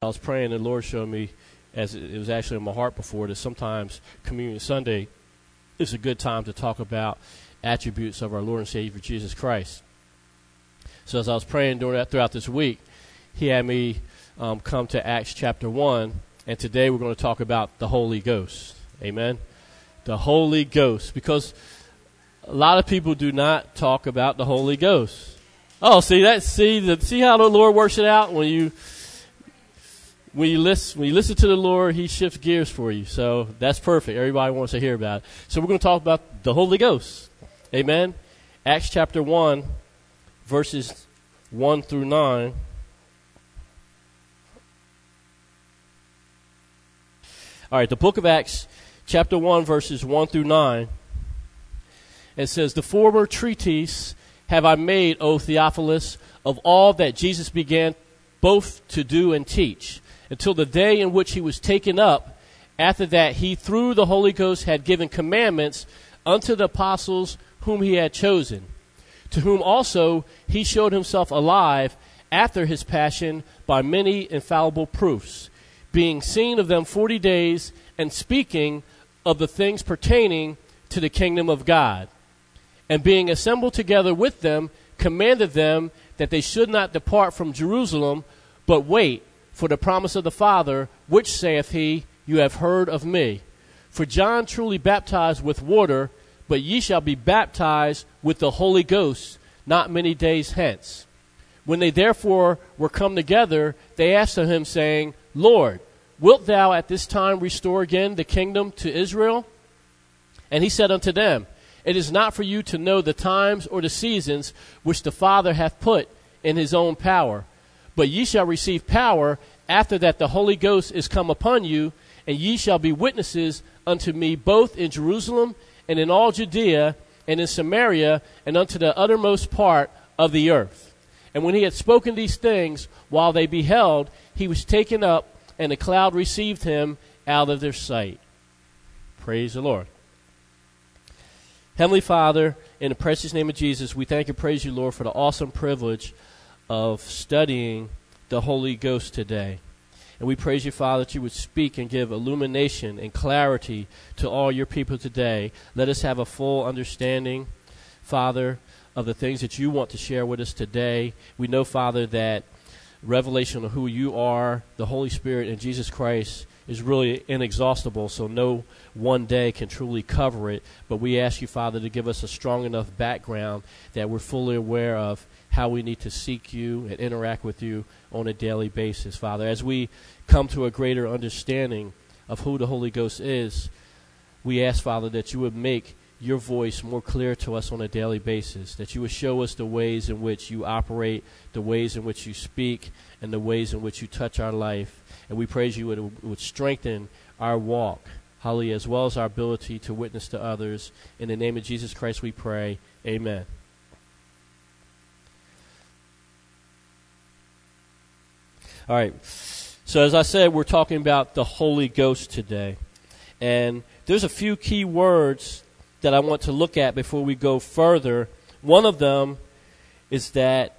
I was praying, and the Lord showed me, as it was actually in my heart before, that sometimes Communion Sunday is a good time to talk about attributes of our Lord and Savior Jesus Christ. So as I was praying during that, throughout this week, He had me um, come to Acts chapter one, and today we're going to talk about the Holy Ghost. Amen. The Holy Ghost, because a lot of people do not talk about the Holy Ghost. Oh, see that? See the see how the Lord works it out when you when you listen when you listen to the Lord, He shifts gears for you. So that's perfect. Everybody wants to hear about it. So we're going to talk about the Holy Ghost. Amen. Acts chapter one, verses one through nine. All right, the book of Acts, chapter 1, verses 1 through 9. It says, The former treatise have I made, O Theophilus, of all that Jesus began both to do and teach until the day in which he was taken up. After that, he, through the Holy Ghost, had given commandments unto the apostles whom he had chosen, to whom also he showed himself alive after his passion by many infallible proofs, being seen of them forty days, and speaking of the things pertaining to the kingdom of God. And being assembled together with them, commanded them that they should not depart from Jerusalem, but wait for the promise of the Father, which saith he, You have heard of me. For John truly baptized with water, but ye shall be baptized with the Holy Ghost not many days hence. When they therefore were come together, they asked of him, saying, Lord, wilt thou at this time restore again the kingdom to Israel? And he said unto them, It is not for you to know the times or the seasons which the Father hath put in his own power but ye shall receive power after that the Holy Ghost is come upon you, and ye shall be witnesses unto me both in Jerusalem and in all Judea and in Samaria and unto the uttermost part of the earth. And when he had spoken these things, while they beheld, he was taken up, and a cloud received him out of their sight. Praise the Lord. Heavenly Father, in the precious name of Jesus, we thank and praise you, Lord, for the awesome privilege of studying the Holy Ghost today. And we praise you, Father, that you would speak and give illumination and clarity to all your people today. Let us have a full understanding, Father, of the things that you want to share with us today. We know, Father, that revelation of who you are, the Holy Spirit, and Jesus Christ is really inexhaustible, so no one day can truly cover it. But we ask you, Father, to give us a strong enough background that we're fully aware of how we need to seek you and interact with you on a daily basis, Father. As we come to a greater understanding of who the Holy Ghost is, we ask, Father, that you would make your voice more clear to us on a daily basis, that you would show us the ways in which you operate, the ways in which you speak, and the ways in which you touch our life. And we praise you it would strengthen our walk, hallelujah, as well as our ability to witness to others. In the name of Jesus Christ we pray. Amen. All right. So, as I said, we're talking about the Holy Ghost today. And there's a few key words that I want to look at before we go further. One of them is that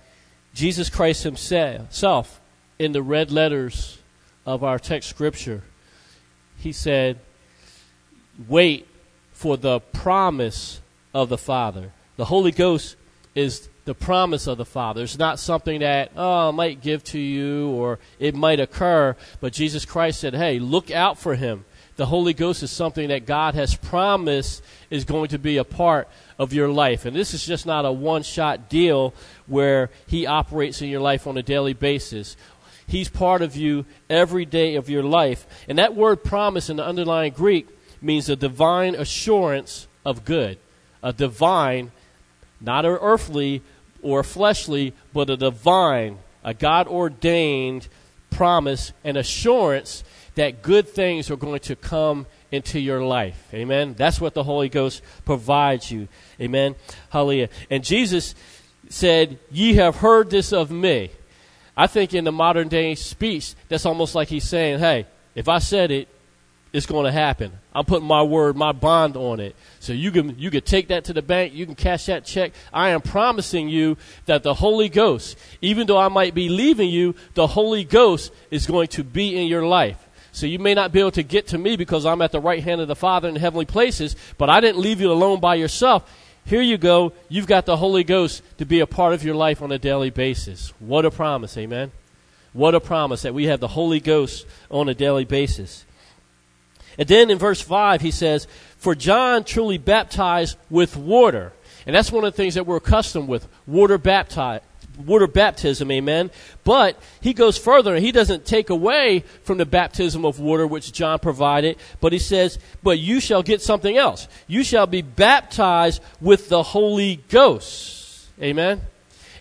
Jesus Christ Himself, in the red letters of our text scripture, He said, Wait for the promise of the Father. The Holy Ghost is the promise of the Father. It's not something that, oh, I might give to you or it might occur. But Jesus Christ said, hey, look out for him. The Holy Ghost is something that God has promised is going to be a part of your life. And this is just not a one shot deal where He operates in your life on a daily basis. He's part of you every day of your life. And that word promise in the underlying Greek means a divine assurance of good. A divine, not an earthly, or fleshly, but a divine, a God ordained promise and assurance that good things are going to come into your life. Amen. That's what the Holy Ghost provides you. Amen. Hallelujah. And Jesus said, Ye have heard this of me. I think in the modern day speech, that's almost like he's saying, Hey, if I said it, it's going to happen. I'm putting my word, my bond on it. So you can you can take that to the bank, you can cash that check. I am promising you that the Holy Ghost, even though I might be leaving you, the Holy Ghost is going to be in your life. So you may not be able to get to me because I'm at the right hand of the Father in heavenly places, but I didn't leave you alone by yourself. Here you go. You've got the Holy Ghost to be a part of your life on a daily basis. What a promise, amen. What a promise that we have the Holy Ghost on a daily basis. And then in verse 5, he says, For John truly baptized with water. And that's one of the things that we're accustomed with water baptized. Water baptism, amen. But he goes further and he doesn't take away from the baptism of water which John provided, but he says, But you shall get something else. You shall be baptized with the Holy Ghost. Amen.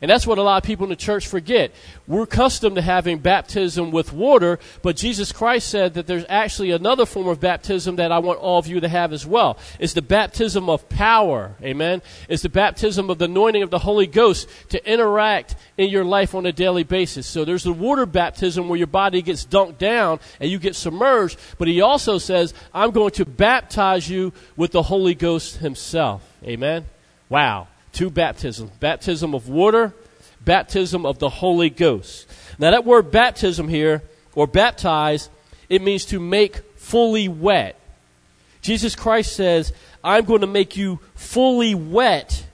And that's what a lot of people in the church forget. We're accustomed to having baptism with water, but Jesus Christ said that there's actually another form of baptism that I want all of you to have as well. It's the baptism of power. Amen. It's the baptism of the anointing of the Holy Ghost to interact in your life on a daily basis. So there's the water baptism where your body gets dunked down and you get submerged, but he also says, I'm going to baptize you with the Holy Ghost himself. Amen. Wow two baptisms baptism of water, baptism of the Holy Ghost. Now, that word baptism here, or baptize, it means to make fully wet. Jesus Christ says, I'm going to make you fully wet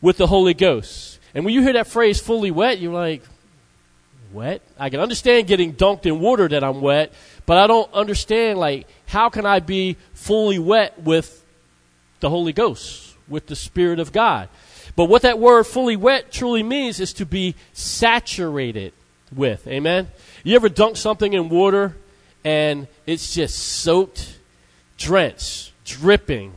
with the Holy Ghost. And when you hear that phrase fully wet, you're like, wet? I can understand getting dunked in water that I'm wet, but I don't understand, like, how can I be fully wet with the Holy Ghost? With the Spirit of God. But what that word fully wet truly means is to be saturated with. Amen? You ever dunk something in water and it's just soaked, drenched, dripping,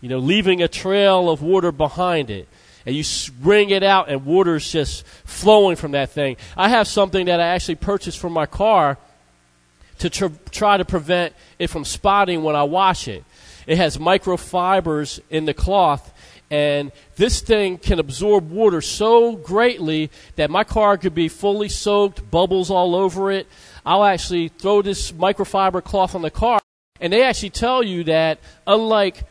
you know, leaving a trail of water behind it? And you wring it out and water is just flowing from that thing. I have something that I actually purchased for my car to tr- try to prevent it from spotting when I wash it. It has microfibers in the cloth, and this thing can absorb water so greatly that my car could be fully soaked, bubbles all over it. I'll actually throw this microfiber cloth on the car, and they actually tell you that unlike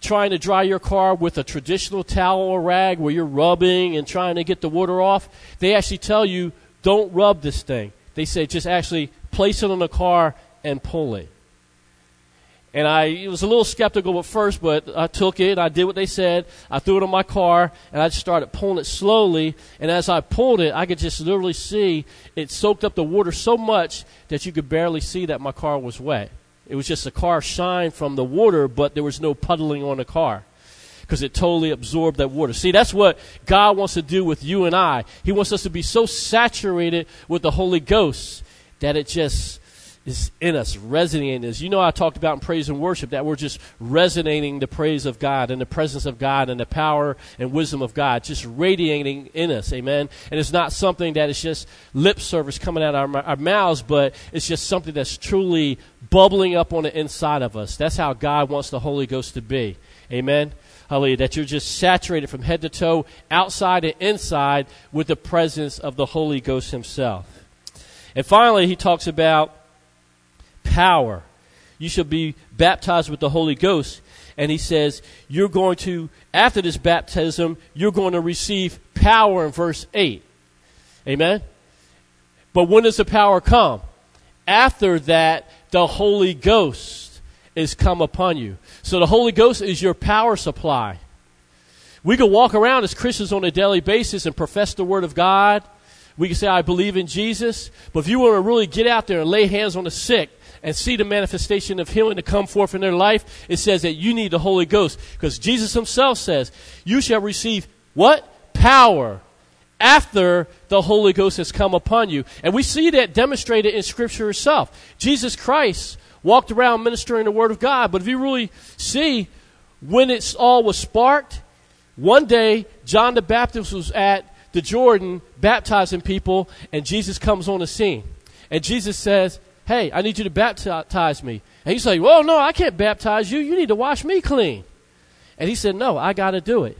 trying to dry your car with a traditional towel or rag where you're rubbing and trying to get the water off, they actually tell you don't rub this thing. They say just actually place it on the car and pull it. And I was a little skeptical at first, but I took it. I did what they said. I threw it on my car, and I just started pulling it slowly. And as I pulled it, I could just literally see it soaked up the water so much that you could barely see that my car was wet. It was just a car shine from the water, but there was no puddling on the car because it totally absorbed that water. See, that's what God wants to do with you and I. He wants us to be so saturated with the Holy Ghost that it just is in us, resonating us. You know, I talked about in praise and worship that we're just resonating the praise of God and the presence of God and the power and wisdom of God, just radiating in us. Amen. And it's not something that is just lip service coming out of our, our mouths, but it's just something that's truly bubbling up on the inside of us. That's how God wants the Holy Ghost to be. Amen. Hallelujah. That you're just saturated from head to toe, outside and inside, with the presence of the Holy Ghost Himself. And finally, he talks about power. You shall be baptized with the Holy Ghost. And he says, You're going to, after this baptism, you're going to receive power in verse 8. Amen? But when does the power come? After that, the Holy Ghost is come upon you. So the Holy Ghost is your power supply. We can walk around as Christians on a daily basis and profess the Word of God. We can say, I believe in Jesus. But if you want to really get out there and lay hands on the sick, and see the manifestation of healing to come forth in their life, it says that you need the Holy Ghost. Because Jesus himself says, You shall receive what? Power after the Holy Ghost has come upon you. And we see that demonstrated in Scripture itself. Jesus Christ walked around ministering the Word of God. But if you really see when it all was sparked, one day John the Baptist was at the Jordan baptizing people, and Jesus comes on the scene. And Jesus says, Hey, I need you to baptize me. And he's like, Well, no, I can't baptize you. You need to wash me clean. And he said, No, I got to do it.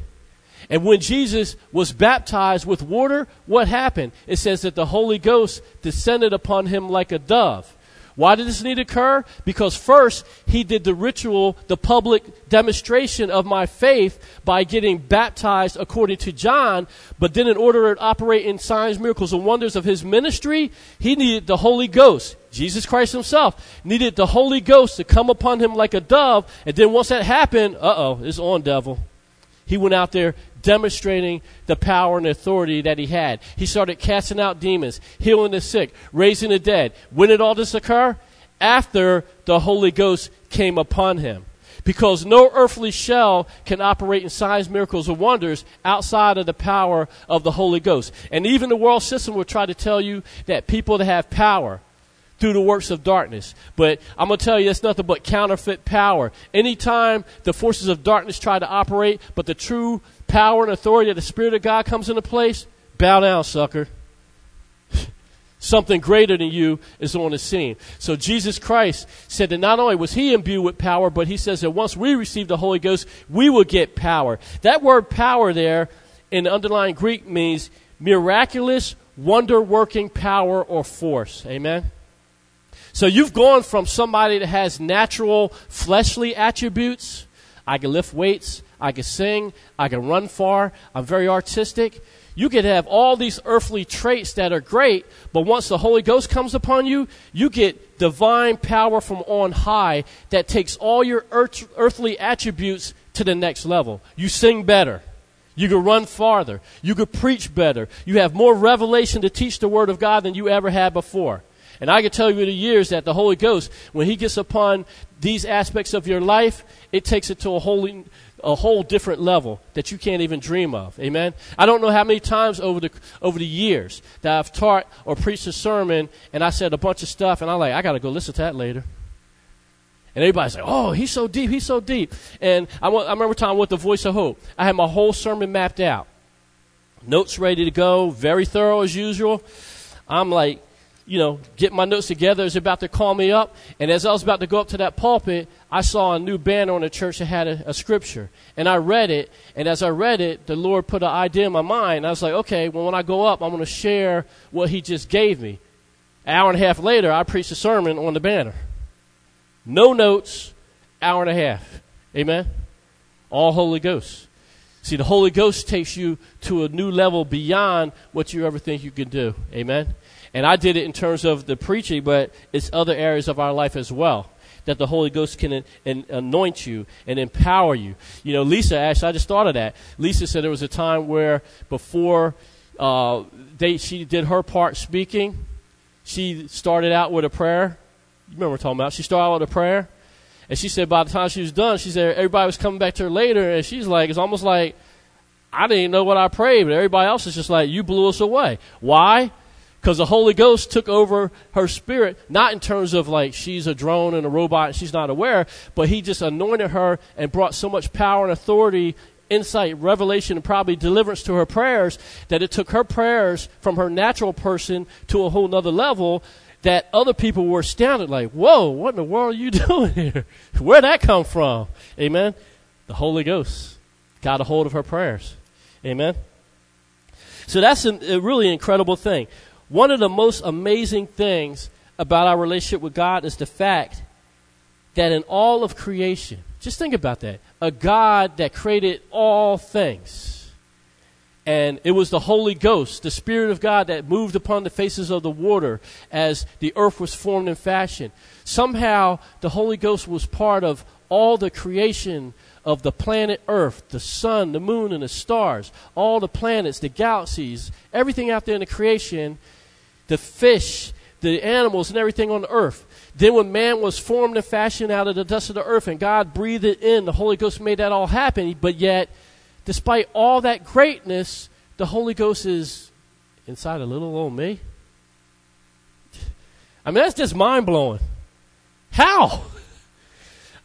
And when Jesus was baptized with water, what happened? It says that the Holy Ghost descended upon him like a dove. Why did this need to occur? Because first, he did the ritual, the public demonstration of my faith by getting baptized according to John. But then, in order to operate in signs, miracles, and wonders of his ministry, he needed the Holy Ghost. Jesus Christ himself needed the Holy Ghost to come upon him like a dove. And then, once that happened, uh oh, it's on, devil. He went out there demonstrating the power and authority that he had. He started casting out demons, healing the sick, raising the dead. When did all this occur? After the Holy Ghost came upon him. Because no earthly shell can operate in signs, miracles, or wonders outside of the power of the Holy Ghost. And even the world system will try to tell you that people that have power, through the works of darkness. But I'm going to tell you, it's nothing but counterfeit power. Anytime the forces of darkness try to operate, but the true power and authority of the Spirit of God comes into place, bow down, sucker. Something greater than you is on the scene. So Jesus Christ said that not only was he imbued with power, but he says that once we receive the Holy Ghost, we will get power. That word power there in the underlying Greek means miraculous, wonder working power or force. Amen? So you've gone from somebody that has natural fleshly attributes. I can lift weights. I can sing. I can run far. I'm very artistic. You could have all these earthly traits that are great, but once the Holy Ghost comes upon you, you get divine power from on high that takes all your earth, earthly attributes to the next level. You sing better. You can run farther. You can preach better. You have more revelation to teach the Word of God than you ever had before. And I can tell you in the years that the Holy Ghost, when He gets upon these aspects of your life, it takes it to a whole, a whole different level that you can't even dream of. Amen. I don't know how many times over the over the years that I've taught or preached a sermon and I said a bunch of stuff and I'm like, I got to go listen to that later. And everybody's like, "Oh, he's so deep, he's so deep." And I, I remember time with the Voice of Hope. I had my whole sermon mapped out, notes ready to go, very thorough as usual. I'm like, you know, getting my notes together, is about to call me up. And as I was about to go up to that pulpit, I saw a new banner on the church that had a, a, scripture. And I read it. And as I read it, the Lord put an idea in my mind. I was like, okay, well, when I go up, I'm going to share what He just gave me. An hour and a half later, I preached a sermon on the banner. No notes, hour and a half. Amen? All Holy Ghost. See, the Holy Ghost takes you to a new level beyond what you ever think you can do. Amen? And I did it in terms of the preaching, but it's other areas of our life as well that the Holy Ghost can anoint you and empower you. You know, Lisa, actually, I just thought of that. Lisa said there was a time where before uh, they, she did her part speaking, she started out with a prayer. You remember talking about? She started out with a prayer. And she said by the time she was done, she said everybody was coming back to her later, and she's like, it's almost like, I didn't know what I prayed, but everybody else is just like, you blew us away. Why? Because the Holy Ghost took over her spirit, not in terms of like she's a drone and a robot and she's not aware, but he just anointed her and brought so much power and authority, insight, revelation, and probably deliverance to her prayers that it took her prayers from her natural person to a whole nother level that other people were astounded, like, whoa, what in the world are you doing here? Where'd that come from? Amen. The Holy Ghost got a hold of her prayers. Amen. So that's a, really incredible thing. One of the most amazing things about our relationship with God is the fact that in all of creation, just think about that, a God that created all things. And it was the Holy Ghost, the Spirit of God, that moved upon the faces of the water as the earth was formed and fashioned. Somehow, the Holy Ghost was part of all the creation of the planet Earth, the sun, the moon, and the stars, all the planets, the galaxies, everything out there in the creation the fish, the animals, and everything on the earth. Then, when man was formed and fashioned out of the dust of the earth, and God breathed it in, the Holy Ghost made that all happen. But yet, despite all that greatness, the Holy Ghost is inside a little old me. I mean, that's just mind blowing. How?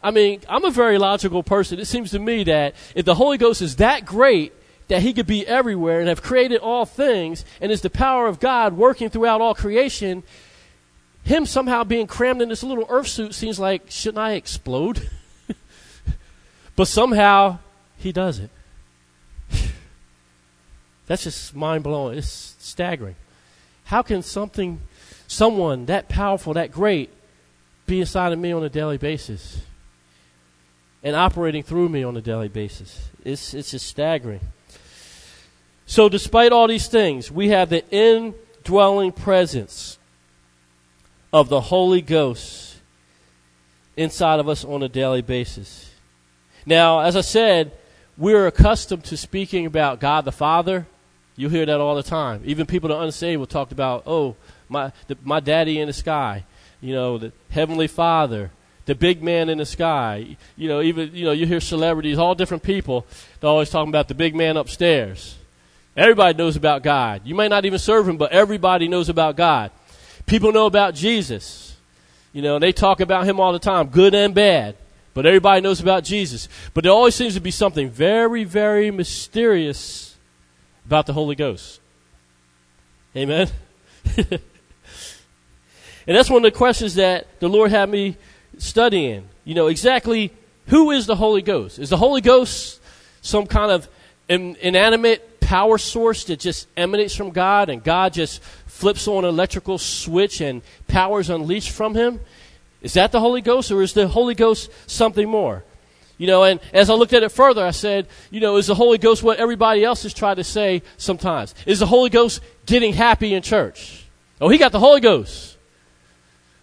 I mean, I'm a very logical person. It seems to me that if the Holy Ghost is that great, that he could be everywhere and have created all things and is the power of God working throughout all creation, him somehow being crammed in this little earth suit seems like, shouldn't I explode? but somehow he does it. That's just mind blowing. It's staggering. How can something, someone that powerful, that great, be inside of me on a daily basis and operating through me on a daily basis. It's, it's just staggering. So, despite all these things, we have the indwelling presence of the Holy Ghost inside of us on a daily basis. Now, as I said, we're accustomed to speaking about God the Father. You hear that all the time. Even people that are unsaved will talk about, oh, my, the, my daddy in the sky, you know, the Heavenly Father, the big man in the sky. You know, even, you know, you hear celebrities, all different people, they're always talking about the big man upstairs. Everybody knows about God. You may not even serve him, but everybody knows about God. People know about Jesus. You know, they talk about him all the time, good and bad. But everybody knows about Jesus. But there always seems to be something very, very mysterious about the Holy Ghost. Amen? and that's one of the questions that the Lord had me studying. You know, exactly who is the Holy Ghost? Is the Holy Ghost some kind of inanimate power source that just emanates from God and God just flips on an electrical switch and power is unleashed from him? Is that the Holy Ghost or is the Holy Ghost something more? You know, and as I looked at it further, I said, you know, is the Holy Ghost what everybody else has tried to say sometimes? Is the Holy Ghost getting happy in church? Oh, he got the Holy Ghost.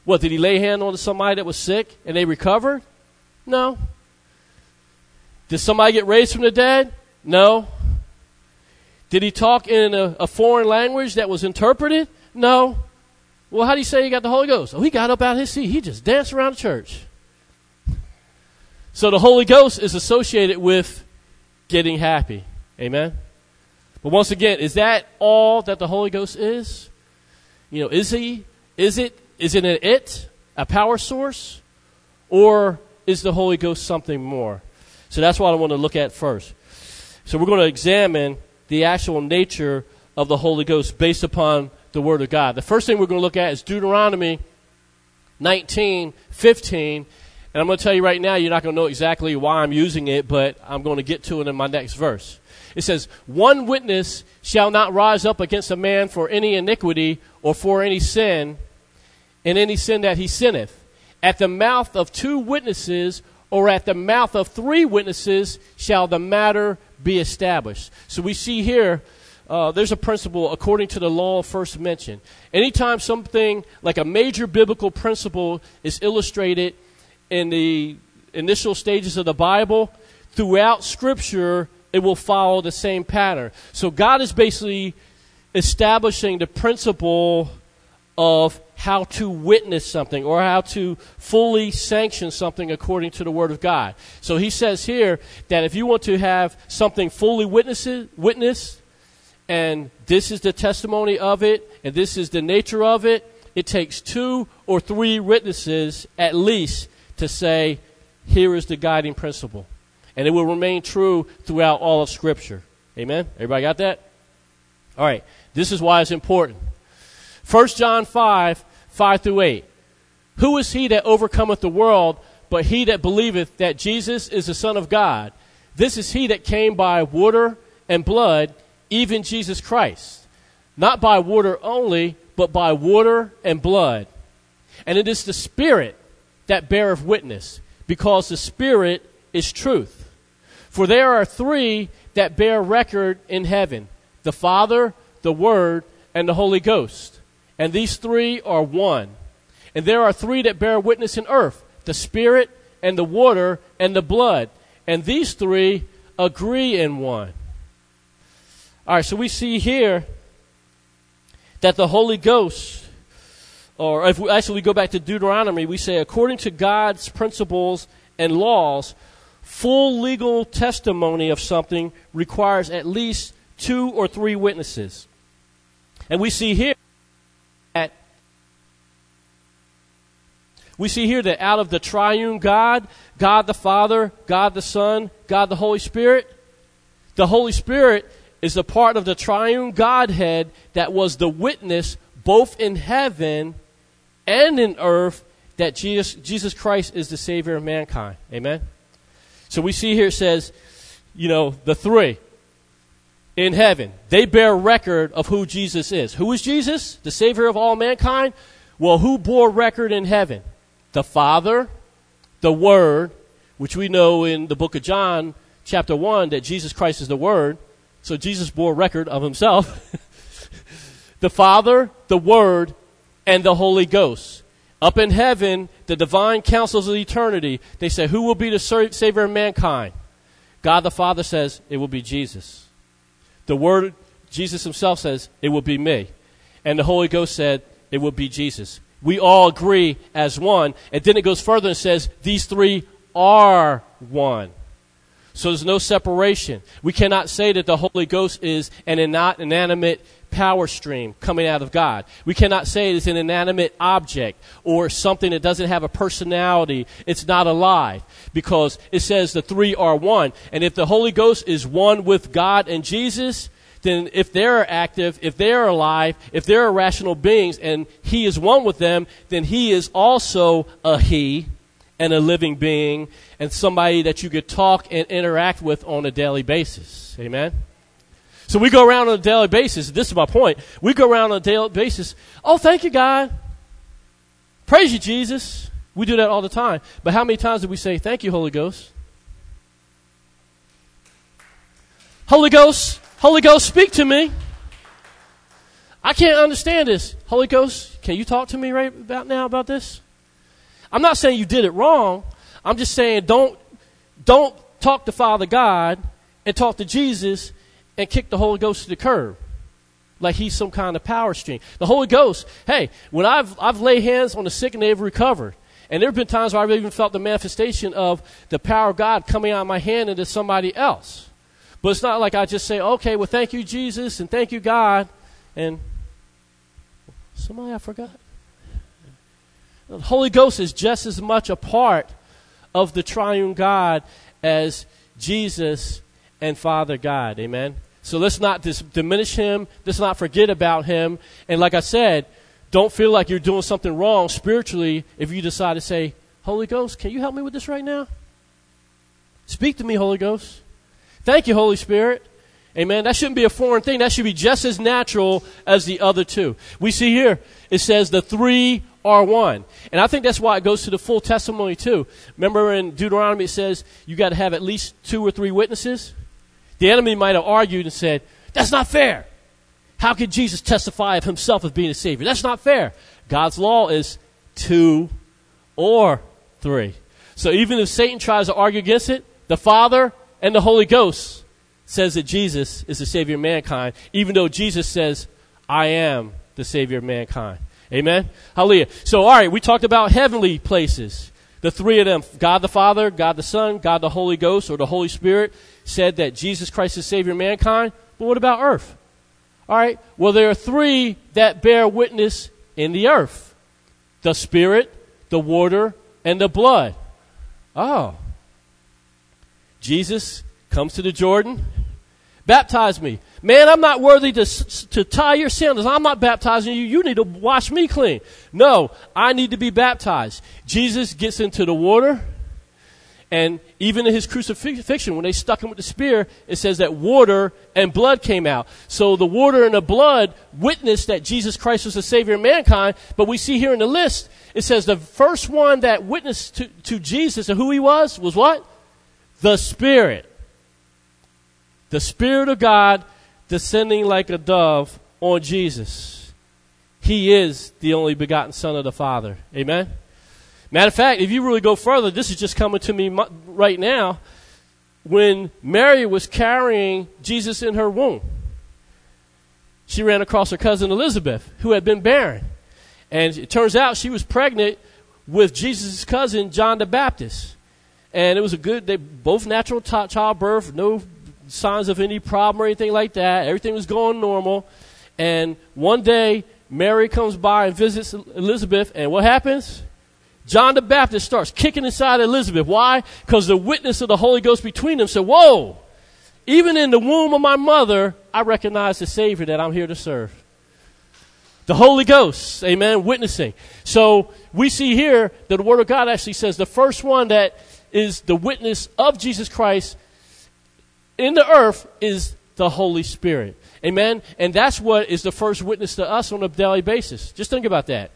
What, did he lay hand on somebody that was sick and they recovered? No. Did somebody get raised from the dead? No. Did he talk in a, a foreign language that was interpreted? No. Well, how do you say he got the Holy Ghost? Oh, he got up out of his seat. He just danced around the church. So the Holy Ghost is associated with getting happy. Amen? But once again, is that all that the Holy Ghost is? You know, is he, is it, is it an it, a power source? Or is the Holy Ghost something more? So that's what I want to look at first. So we're going to examine the actual nature of the Holy Ghost based upon the Word of God. The first thing we're going to look at is Deuteronomy 19, 15. And I'm going to tell you right now, you're not going to know exactly why I'm using it, but I'm going to get to it in my next verse. It says, One witness shall not rise up against a man for any iniquity or for any sin, in any sin that he sinneth. At the mouth of two witnesses or at the mouth of three witnesses shall the matter be established. So we see here, uh, there's a principle according to the law first mentioned. Anytime something like a major biblical principle is illustrated in the initial stages of the Bible, throughout Scripture, it will follow the same pattern. So God is basically establishing the principle of how to witness something or how to fully sanction something according to the Word of God. So he says here that if you want to have something fully witnesses, witnessed, and this is the testimony of it, and this is the nature of it, it takes two or three witnesses at least to say, here is the guiding principle. And it will remain true throughout all of Scripture. Amen? Everybody got that? All right. This is why it's important. 1 John 5, 5 through 8. Who is he that overcometh the world but he that believeth that Jesus is the Son of God? This is he that came by water and blood, even Jesus Christ. Not by water only, but by water and blood. And it is the Spirit that beareth witness, because the Spirit is truth. For there are three that bear record in heaven the Father, the Word, and the Holy Ghost and these three are one. And there are three that bear witness in earth the Spirit, and the water, and the blood. And these three agree in one. All right, so we see here that the Holy Ghost, or if we actually go back to Deuteronomy, we say, according to God's principles and laws, full legal testimony of something requires at least two or three witnesses. And we see here We see here that out of the triune God, God the Father, God the Son, God the Holy Spirit, the Holy Spirit is a part of the triune Godhead that was the witness both in heaven and in earth that Jesus, Jesus Christ is the Savior of mankind. Amen? So we see here it says, you know, the three in heaven, they bear record of who Jesus is. Who is Jesus? The Savior of all mankind? Well, who bore record in heaven? The Father, the Word, which we know in the book of John, chapter 1, that Jesus Christ is the Word. So Jesus bore record of himself. the Father, the Word, and the Holy Ghost. Up in heaven, the divine councils of eternity, they say, Who will be the Savior of mankind? God the Father says, It will be Jesus. The Word, Jesus himself says, It will be me. And the Holy Ghost said, It will be Jesus. We all agree as one. And then it goes further and says, These three are one. So there's no separation. We cannot say that the Holy Ghost is an inanimate power stream coming out of God. We cannot say it's an inanimate object or something that doesn't have a personality. It's not alive because it says the three are one. And if the Holy Ghost is one with God and Jesus, then if they're active, if they're alive, if they're rational beings and He is one with them, then He is also a He and a living being and somebody that you could talk and interact with on a daily basis. Amen? So we go around on a daily basis. This is my point. We go around on a daily basis. Oh, thank you, God. Praise you, Jesus. We do that all the time. But how many times do we say, Thank you, Holy Ghost? Holy Ghost, Holy Ghost, speak to me. I can't understand this. Holy Ghost, can you talk to me right about now about this? I'm not saying you did it wrong. I'm just saying don't don't talk to Father God and talk to Jesus and kick the Holy Ghost to the curb like he's some kind of power stream. The Holy Ghost, hey, when I've I've laid hands on the sick and they've recovered. And there have been times where I've even felt the manifestation of the power of God coming out of my hand into somebody else. But it's not like I just say, okay, well, thank you, Jesus, and thank you, God. And somebody I forgot. The Holy Ghost is just as much a part of the triune God as Jesus and Father God. Amen. So let's not dis- diminish him. Let's not forget about him. And like I said, don't feel like you're doing something wrong spiritually if you decide to say, Holy Ghost, can you help me with this right now? Speak to me, Holy Ghost. Thank you, Holy Spirit. Amen. That shouldn't be a foreign thing. That should be just as natural as the other two. We see here, it says the three are one. And I think that's why it goes to the full testimony too. Remember in Deuteronomy it says you got to have at least two or three witnesses? The enemy might have argued and said, that's not fair. How could Jesus testify of himself as being a savior? That's not fair. God's law is two or three. So even if Satan tries to argue against it, the Father and the Holy Ghost says that Jesus is the Savior of mankind, even though Jesus says, I am the Savior of mankind. Amen? Hallelujah. So, all right, we talked about heavenly places. The three of them, God the Father, God the Son, God the Holy Ghost, or the Holy Spirit, said that Jesus Christ is Savior of mankind. But what about earth? All right, well, there are three that bear witness in the earth the Spirit, the water, and the blood. Oh. Jesus comes to the Jordan, baptize me. Man, I'm not worthy to, to tie your sandals. I'm not baptizing you. You need to wash me clean. No, I need to be baptized. Jesus gets into the water, and even in his crucifixion, when they stuck him with the spear, it says that water and blood came out. So the water and the blood witnessed that Jesus Christ was the Savior of mankind. But we see here in the list, it says the first one that witnessed to, to Jesus and who he was was what? The Spirit. The Spirit of God descending like a dove on Jesus. He is the only begotten Son of the Father. Amen? Matter of fact, if you really go further, this is just coming to me right now. When Mary was carrying Jesus in her womb, she ran across her cousin Elizabeth, who had been barren. And it turns out she was pregnant with Jesus' cousin, John the Baptist. And it was a good, they both natural t- childbirth, no signs of any problem or anything like that. Everything was going normal. And one day, Mary comes by and visits Elizabeth, and what happens? John the Baptist starts kicking inside Elizabeth. Why? Because the witness of the Holy Ghost between them said, Whoa, even in the womb of my mother, I recognize the Savior that I'm here to serve. The Holy Ghost, amen, witnessing. So we see here that the Word of God actually says the first one that is the witness of Jesus Christ in the earth is the Holy Spirit. Amen? And that's what is the first witness to us on a daily basis. Just think about that.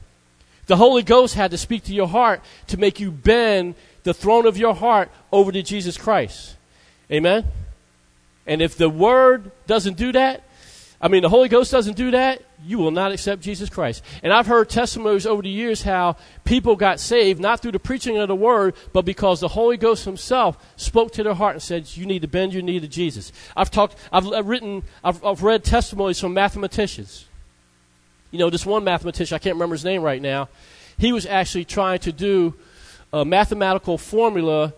The Holy Ghost had to speak to your heart to make you bend the throne of your heart over to Jesus Christ. Amen? And if the Word doesn't do that, I mean, the Holy Ghost doesn't do that, you will not accept Jesus Christ. And I've heard testimonies over the years how people got saved not through the preaching of the Word, but because the Holy Ghost Himself spoke to their heart and said, "You need to bend your knee to Jesus." I've talked, I've written, I've, I've read testimonies from mathematicians. You know, this one mathematician, I can't remember his name right now. He was actually trying to do a mathematical formula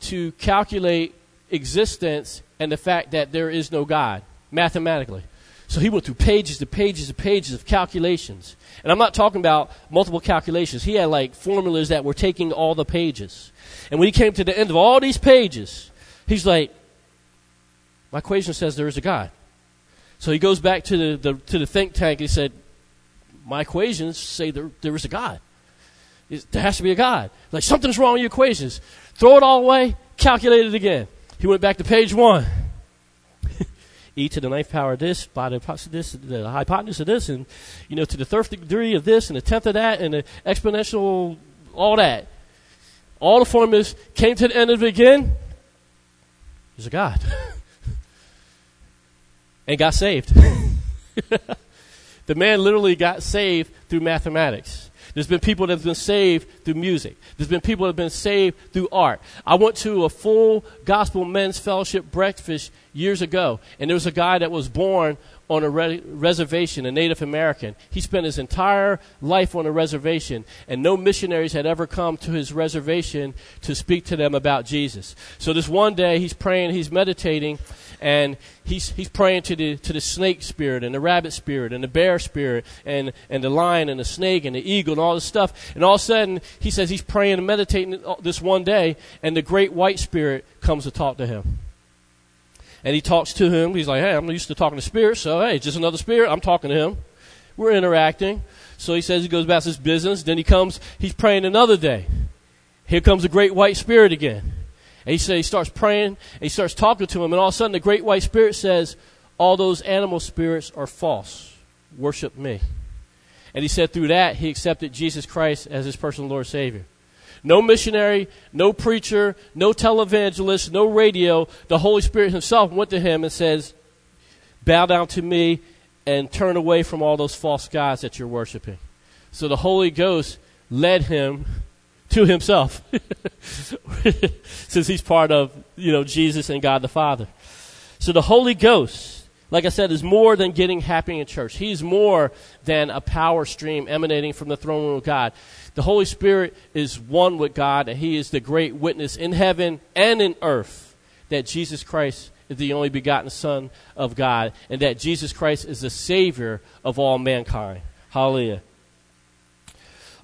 to calculate existence and the fact that there is no God mathematically. So he went through pages and pages and pages of calculations. And I'm not talking about multiple calculations. He had like formulas that were taking all the pages. And when he came to the end of all these pages, he's like, My equation says there is a God. So he goes back to the, the to the think tank and he said, My equations say there, there is a God. There has to be a God. Like something's wrong with your equations. Throw it all away, calculate it again. He went back to page one e to the ninth power of this by the this, the hypotenuse of this, and you know to the third degree of this, and the tenth of that, and the exponential, all that. All the formulas came to the end of it again. There's a God, and got saved. the man literally got saved through mathematics. There's been people that have been saved through music. There's been people that have been saved through art. I went to a full gospel men's fellowship breakfast years ago, and there was a guy that was born on a re- reservation, a Native American. He spent his entire life on a reservation, and no missionaries had ever come to his reservation to speak to them about Jesus. So this one day, he's praying, he's meditating, and he's, he's praying to the, to the snake spirit and the rabbit spirit and the bear spirit and, and the lion and the snake and the eagle and all this stuff. And all of a sudden, he says he's praying and meditating this one day, and the great white spirit comes to talk to him. And he talks to him. He's like, hey, I'm used to talking to spirits, so hey, just another spirit. I'm talking to him. We're interacting. So he says he goes about his business. Then he comes, he's praying another day. Here comes the great white spirit again. And he says he starts praying, and he starts talking to him, and all of a sudden the great white spirit says, All those animal spirits are false. Worship me. And he said through that he accepted Jesus Christ as his personal Lord Savior. No missionary, no preacher, no televangelist, no radio. The Holy Spirit himself went to him and says, Bow down to me and turn away from all those false gods that you're worshiping. So the Holy Ghost led him to himself, since he's part of you know Jesus and God the Father. So the Holy Ghost, like I said, is more than getting happy in church. He's more than a power stream emanating from the throne room of God. The Holy Spirit is one with God, and He is the great witness in heaven and in earth that Jesus Christ is the only begotten Son of God, and that Jesus Christ is the Savior of all mankind. Hallelujah.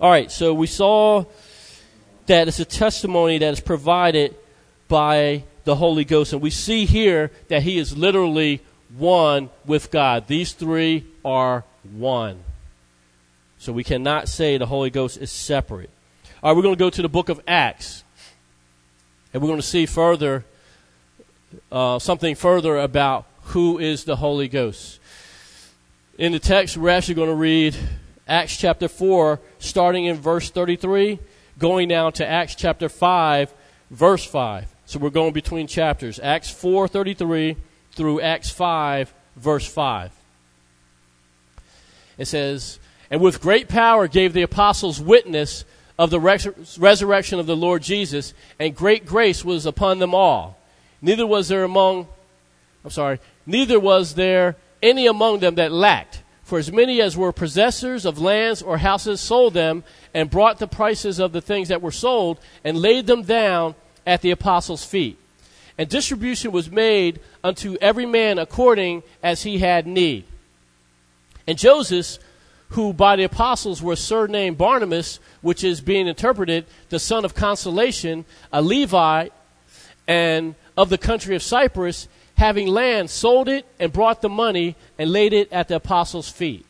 All right, so we saw that it's a testimony that is provided by the Holy Ghost. And we see here that he is literally one with God. These three are one. So we cannot say the Holy Ghost is separate. All right, we're going to go to the book of Acts. And we're going to see further, uh, something further about who is the Holy Ghost. In the text, we're actually going to read Acts chapter 4, starting in verse 33 going down to Acts chapter 5, verse 5. So we're going between chapters, Acts 4:33 through Acts 5, verse 5. It says, "And with great power gave the apostles witness of the res- resurrection of the Lord Jesus, and great grace was upon them all. Neither was there among I'm sorry, neither was there any among them that lacked." For as many as were possessors of lands or houses sold them and brought the prices of the things that were sold and laid them down at the apostles' feet. And distribution was made unto every man according as he had need. And Joseph, who by the apostles was surnamed Barnabas, which is being interpreted the son of consolation, a Levite, and of the country of Cyprus, having land, sold it and brought the money and laid it at the apostles' feet.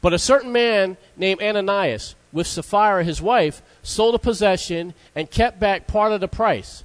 But a certain man named Ananias, with Sapphira his wife, sold a possession and kept back part of the price.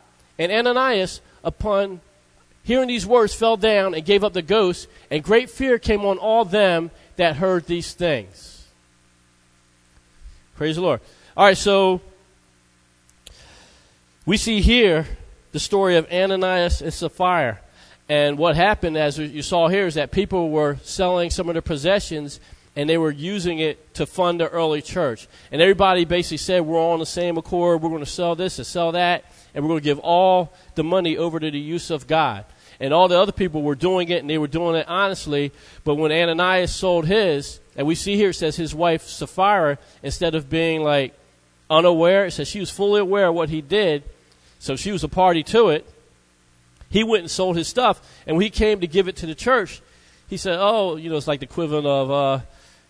And Ananias, upon hearing these words, fell down and gave up the ghost, and great fear came on all them that heard these things. Praise the Lord. All right, so we see here the story of Ananias and Sapphira. And what happened, as you saw here, is that people were selling some of their possessions and they were using it to fund the early church. And everybody basically said, We're all on the same accord. We're going to sell this and sell that, and we're going to give all the money over to the use of God. And all the other people were doing it, and they were doing it honestly. But when Ananias sold his, and we see here it says his wife Sapphira, instead of being like unaware, it says she was fully aware of what he did, so she was a party to it. He went and sold his stuff, and when he came to give it to the church, he said, "Oh, you know, it's like the equivalent of uh,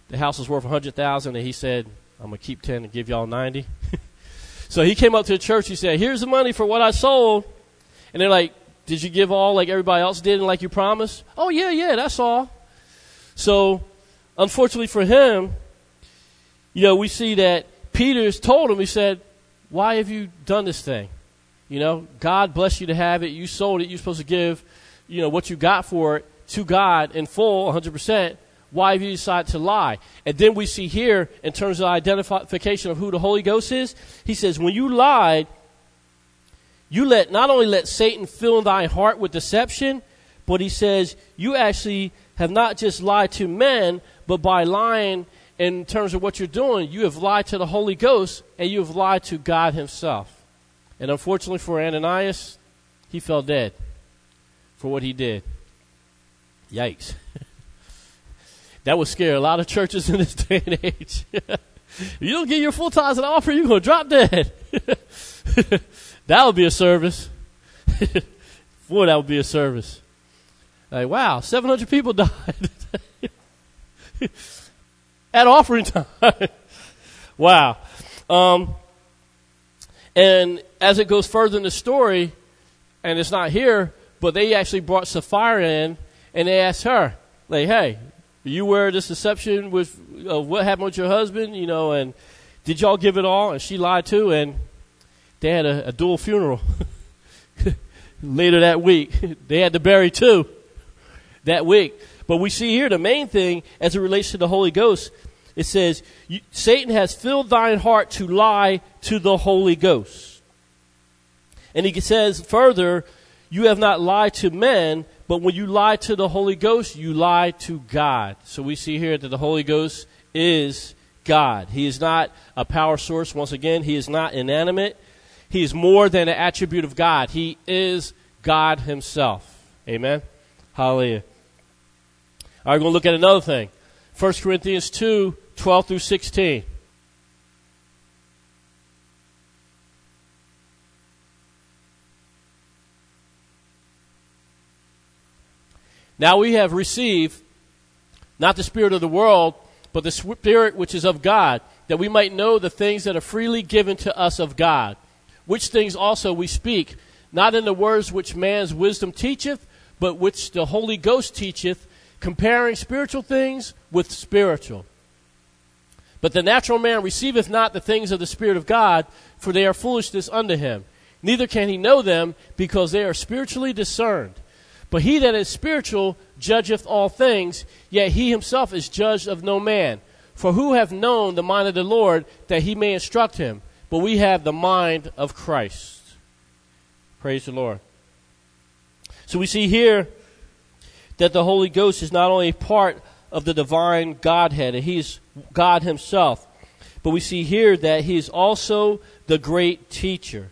the house was worth a hundred thousand, and he said, "I'm gonna keep ten and give y'all 90. so he came up to the church. He said, "Here's the money for what I sold," and they're like, "Did you give all like everybody else did and like you promised?" "Oh yeah, yeah, that's all." So, unfortunately for him, you know, we see that Peter's told him. He said, "Why have you done this thing?" You know, God bless you to have it. You sold it. You're supposed to give, you know, what you got for it to God in full, 100%. Why have you decided to lie? And then we see here, in terms of identification of who the Holy Ghost is, he says, when you lied, you let not only let Satan fill thy heart with deception, but he says you actually have not just lied to men, but by lying in terms of what you're doing, you have lied to the Holy Ghost and you have lied to God Himself. And unfortunately for Ananias, he fell dead for what he did. Yikes. that would scare a lot of churches in this day and age. you don't get your full tithes and offering, you're going to drop dead. that would be a service. Boy, that would be a service. Like, wow, 700 people died at offering time. wow. Um, and as it goes further in the story, and it's not here, but they actually brought Sapphira in and they asked her, like, hey, you wear this deception with uh, what happened with your husband, you know, and did y'all give it all? And she lied too, and they had a, a dual funeral later that week. they had to bury two that week. But we see here the main thing as it relates to the Holy Ghost it says, Satan has filled thine heart to lie to the Holy Ghost. And he says further, you have not lied to men, but when you lie to the Holy Ghost, you lie to God. So we see here that the Holy Ghost is God. He is not a power source. Once again, he is not inanimate. He is more than an attribute of God. He is God himself. Amen. Hallelujah. All right, we're going to look at another thing. 1 Corinthians 2 12 through 16. Now we have received not the Spirit of the world, but the Spirit which is of God, that we might know the things that are freely given to us of God, which things also we speak, not in the words which man's wisdom teacheth, but which the Holy Ghost teacheth, comparing spiritual things with spiritual. But the natural man receiveth not the things of the Spirit of God, for they are foolishness unto him. Neither can he know them, because they are spiritually discerned. But he that is spiritual judgeth all things, yet he himself is judged of no man. For who hath known the mind of the Lord, that he may instruct him? But we have the mind of Christ. Praise the Lord. So we see here that the Holy Ghost is not only part of the divine Godhead, and He's God Himself. But we see here that He is also the great teacher.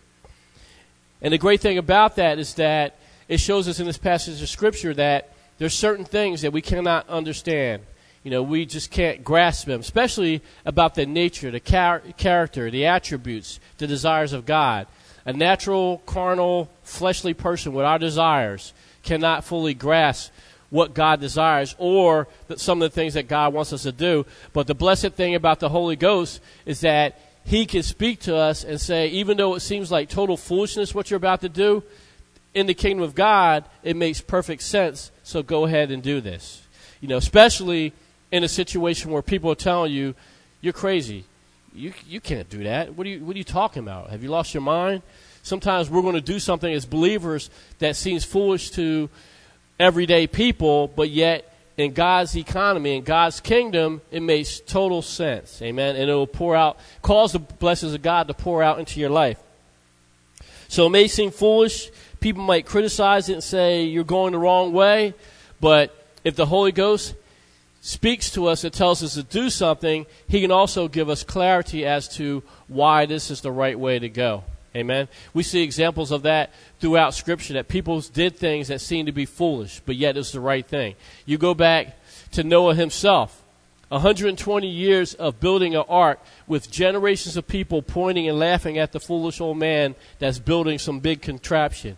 And the great thing about that is that it shows us in this passage of Scripture that there's certain things that we cannot understand. You know, we just can't grasp them, especially about the nature, the char- character, the attributes, the desires of God. A natural, carnal, fleshly person with our desires cannot fully grasp what God desires or some of the things that God wants us to do. But the blessed thing about the Holy Ghost is that He can speak to us and say, even though it seems like total foolishness what you're about to do, in the kingdom of God, it makes perfect sense. So go ahead and do this. You know, especially in a situation where people are telling you, you're crazy. You, you can't do that. What are, you, what are you talking about? Have you lost your mind? Sometimes we're going to do something as believers that seems foolish to everyday people, but yet in God's economy, in God's kingdom, it makes total sense. Amen. And it will pour out, cause the blessings of God to pour out into your life. So it may seem foolish. People might criticize it and say you're going the wrong way. But if the Holy Ghost speaks to us and tells us to do something, He can also give us clarity as to why this is the right way to go. Amen. We see examples of that throughout Scripture that people did things that seemed to be foolish, but yet it's the right thing. You go back to Noah himself. 120 years of building an ark with generations of people pointing and laughing at the foolish old man that's building some big contraption.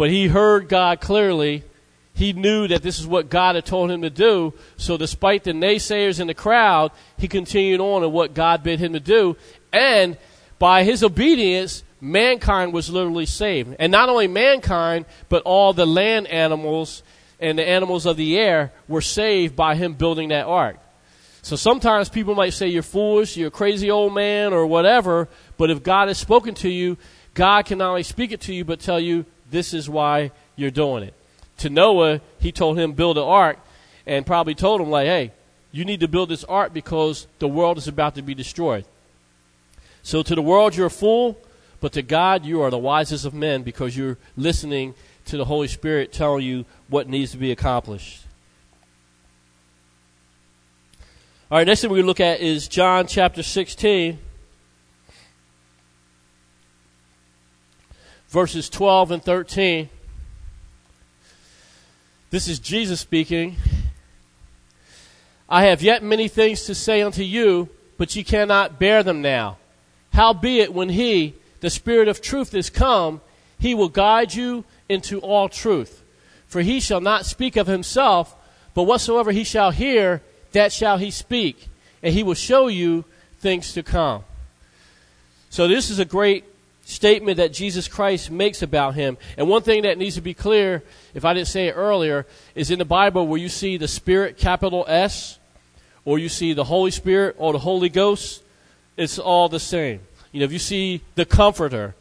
But he heard God clearly. He knew that this is what God had told him to do. So, despite the naysayers in the crowd, he continued on in what God bid him to do. And by his obedience, mankind was literally saved. And not only mankind, but all the land animals and the animals of the air were saved by him building that ark. So sometimes people might say you're foolish, you're a crazy old man, or whatever, but if God has spoken to you, God can not only speak it to you, but tell you this is why you're doing it. To Noah, he told him build an ark, and probably told him like, hey, you need to build this ark because the world is about to be destroyed. So to the world, you're a fool, but to God, you are the wisest of men because you're listening to the Holy Spirit telling you what needs to be accomplished. All right, next thing to look at is John chapter 16, verses 12 and 13. This is Jesus speaking. I have yet many things to say unto you, but ye cannot bear them now. Howbeit, when he, the Spirit of truth, is come, he will guide you into all truth. For he shall not speak of himself, but whatsoever he shall hear, that shall he speak, and he will show you things to come. So, this is a great statement that Jesus Christ makes about him. And one thing that needs to be clear, if I didn't say it earlier, is in the Bible where you see the Spirit, capital S, or you see the Holy Spirit or the Holy Ghost, it's all the same. You know, if you see the Comforter,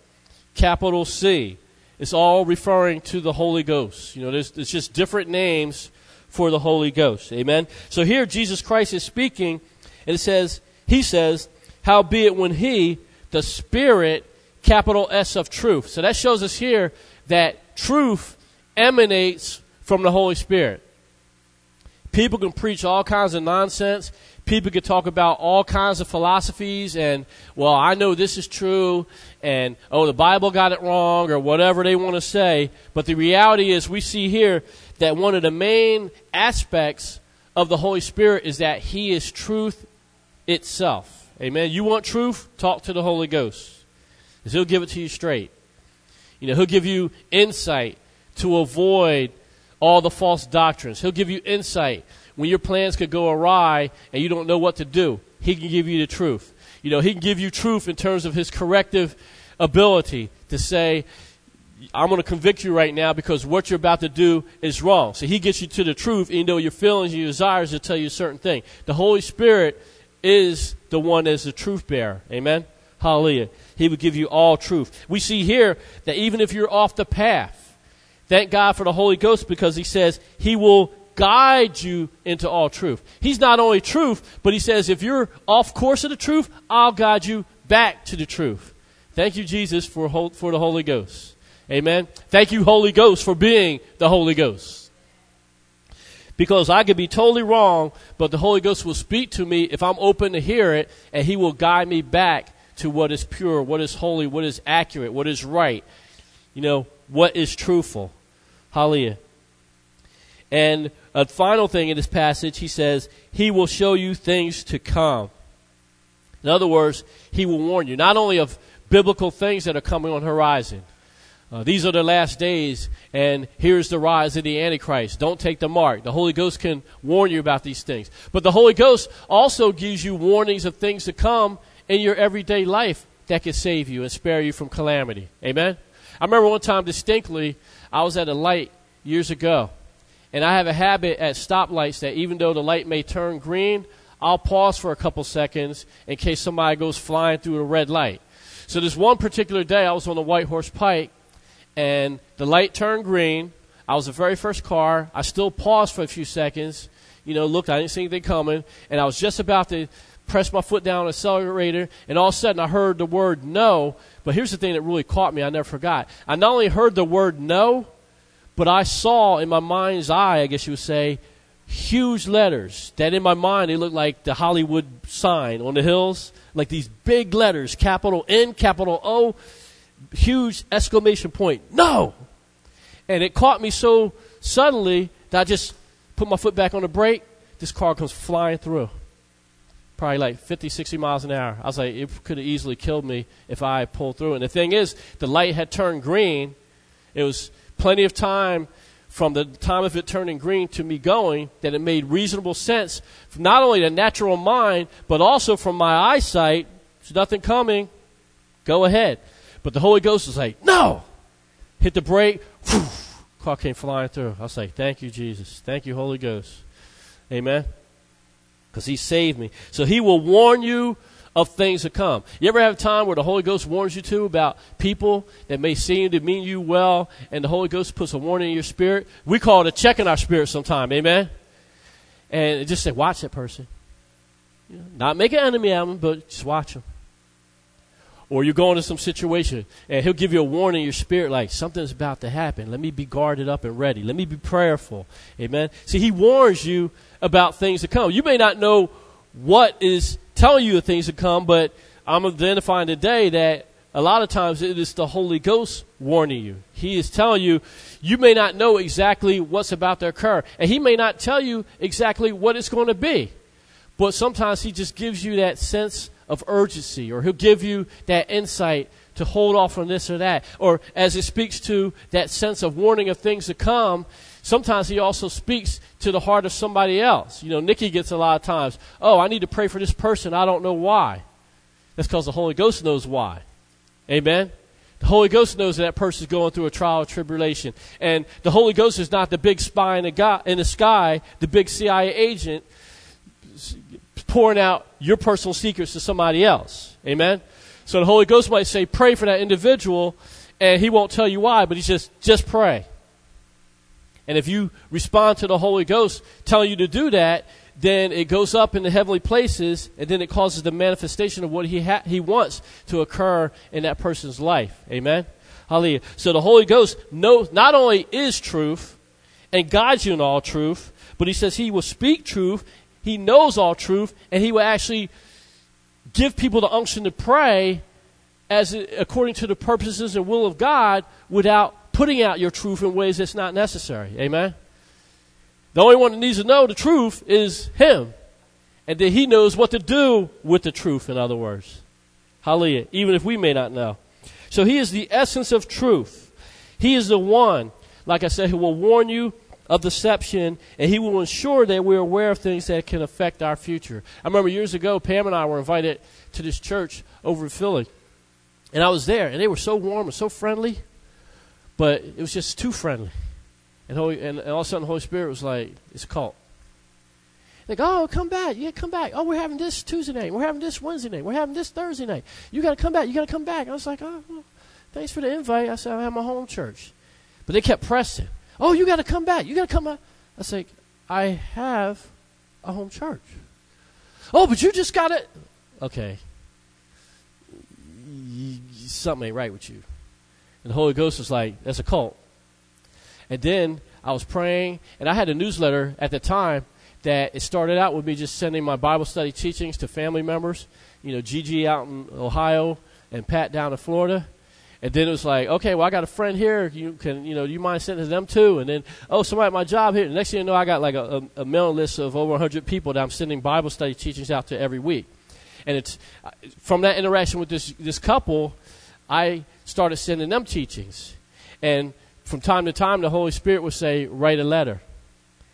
capital C, it's all referring to the Holy Ghost. You know, there's, there's just different names for the Holy Ghost. Amen? So here Jesus Christ is speaking, and it says, He says, Howbeit when He, the Spirit, capital S of truth. So that shows us here that truth emanates from the Holy Spirit. People can preach all kinds of nonsense people can talk about all kinds of philosophies and, well, I know this is true and, oh, the Bible got it wrong or whatever they want to say. But the reality is, we see here that one of the main aspects of the Holy Spirit is that He is truth itself. Amen. You want truth? Talk to the Holy Ghost. He'll give it to you straight. You know, He'll give you insight to avoid all the false doctrines. He'll give you insight when your plans could go awry and you don't know what to do, He can give you the truth. You know, He can give you truth in terms of His corrective ability to say, I'm going to convict you right now because what you're about to do is wrong. So He gets you to the truth, even though your feelings and your desires will tell you a certain thing. The Holy Spirit is the one that's the truth bearer. Amen? Hallelujah. He will give you all truth. We see here that even if you're off the path, thank God for the Holy Ghost because He says He will guide you into all truth. He's not only truth, but he says, if you're off course of the truth, I'll guide you back to the truth. Thank you, Jesus, for, for the Holy Ghost. Amen. Thank you, Holy Ghost, for being the Holy Ghost. Because I could be totally wrong, but the Holy Ghost will speak to me if I'm open to hear it, and He will guide me back to what is pure, what is holy, what is accurate, what is right. You know, what is truthful. Hallelujah. And a final thing in this passage, he says, He will show you things to come. In other words, He will warn you not only of biblical things that are coming on horizon. Uh, these are the last days, and here's the rise of the Antichrist. Don't take the mark. The Holy Ghost can warn you about these things. But the Holy Ghost also gives you warnings of things to come in your everyday life that can save you and spare you from calamity. Amen? I remember one time distinctly, I was at a light years ago. And I have a habit at stoplights that even though the light may turn green, I'll pause for a couple seconds in case somebody goes flying through a red light. So this one particular day, I was on the White Horse Pike, and the light turned green. I was the very first car. I still paused for a few seconds. You know, looked, I didn't see anything coming, and I was just about to press my foot down on the accelerator, and all of a sudden I heard the word no. But here's the thing that really caught me, I never forgot. I not only heard the word no, but I saw in my mind's eye, I guess you would say, huge letters that in my mind they looked like the Hollywood sign on the hills, like these big letters, capital N, capital O, huge exclamation point, no! And it caught me so suddenly that I just put my foot back on the brake. This car comes flying through probably like 50, 60 miles an hour. I was like, it could have easily killed me if I pulled through. And the thing is, the light had turned green. It was plenty of time from the time of it turning green to me going that it made reasonable sense from not only the natural mind, but also from my eyesight. There's nothing coming. Go ahead. But the Holy Ghost was like, no! Hit the brake. Whew, car came flying through. I was like, thank you, Jesus. Thank you, Holy Ghost. Amen because he saved me. So he will warn you of things to come. You ever have a time where the Holy Ghost warns you to about people that may seem to mean you well, and the Holy Ghost puts a warning in your spirit? We call it a check in our spirit sometime, amen? And just say, watch that person. You know, not make an enemy out of them, but just watch them. Or you're going to some situation, and he'll give you a warning in your spirit, like something's about to happen. Let me be guarded up and ready. Let me be prayerful. Amen. See, he warns you about things to come. You may not know what is telling you the things to come, but I'm identifying today that a lot of times it is the Holy Ghost warning you. He is telling you, you may not know exactly what's about to occur. And He may not tell you exactly what it's going to be. But sometimes He just gives you that sense of urgency, or He'll give you that insight to hold off from this or that. Or as it speaks to that sense of warning of things to come, sometimes he also speaks to the heart of somebody else. You know, Nikki gets a lot of times, oh, I need to pray for this person. I don't know why. That's because the Holy Ghost knows why. Amen? The Holy Ghost knows that that person is going through a trial of tribulation. And the Holy Ghost is not the big spy in the, God, in the sky, the big CIA agent pouring out your personal secrets to somebody else. Amen? So the Holy Ghost might say, pray for that individual, and he won't tell you why, but he says, just pray. And if you respond to the Holy Ghost telling you to do that, then it goes up in the heavenly places, and then it causes the manifestation of what he, ha- he wants to occur in that person's life. Amen? Hallelujah. So the Holy Ghost knows, not only is truth and guides you in all truth, but he says he will speak truth, he knows all truth, and he will actually give people the unction to pray as according to the purposes and will of God without putting out your truth in ways that's not necessary. Amen? The only one that needs to know the truth is Him. And that He knows what to do with the truth, in other words. Hallelujah. Even if we may not know. So He is the essence of truth. He is the one, like I said, who will warn you of deception, and He will ensure that we're aware of things that can affect our future. I remember years ago, Pam and I were invited to this church over in Philly. And I was there, and they were so warm and so friendly. But it was just too friendly. And, Holy, and, and all of a sudden, the Holy Spirit was like, it's a cult. Like, oh, come back. Yeah, come back. Oh, we're having this Tuesday night. We're having this Wednesday night. We're having this Thursday night. You got to come back. You got to come back. I was like, oh, well, thanks for the invite. I said, I have my home church. But they kept pressing. Oh, you got to come back. You got to come back. I say, I have a home church. Oh, but you just got it. Okay. something ain't right with you. And the Holy Ghost was like, that's a cult. And then I was praying, and I had a newsletter at the time that it started out with me just sending my Bible study teachings to family members. You know, Gigi out in Ohio and Pat down in Florida. And then it was like, okay, well, I got a friend here. You can, you know, do you mind sending them too? And then, oh, somebody at my job here. Next thing you know, I got like a, a, a mailing list of over 100 people that I'm sending Bible study teachings out to every week. And it's uh, from that interaction with this this couple, I started sending them teachings. And from time to time, the Holy Spirit would say, Write a letter.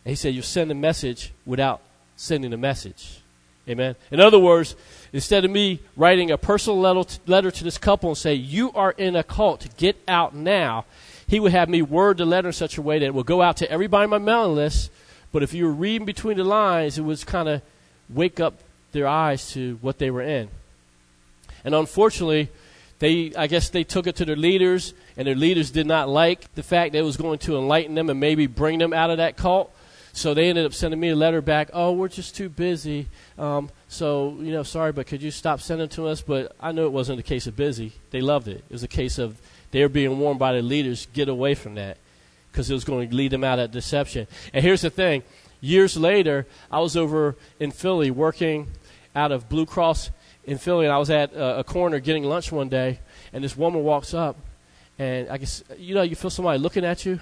And he said, You send a message without sending a message. Amen. In other words, instead of me writing a personal letter to this couple and say, You are in a cult, get out now, he would have me word the letter in such a way that it would go out to everybody on my mailing list. But if you were reading between the lines, it was kind of wake up their eyes to what they were in. And unfortunately, they I guess they took it to their leaders, and their leaders did not like the fact that it was going to enlighten them and maybe bring them out of that cult. So they ended up sending me a letter back. Oh, we're just too busy. Um, so you know, sorry, but could you stop sending to us? But I knew it wasn't a case of busy. They loved it. It was a case of they were being warned by the leaders, get away from that, because it was going to lead them out of deception. And here's the thing: years later, I was over in Philly working out of Blue Cross in Philly, and I was at a, a corner getting lunch one day, and this woman walks up, and I guess you know you feel somebody looking at you,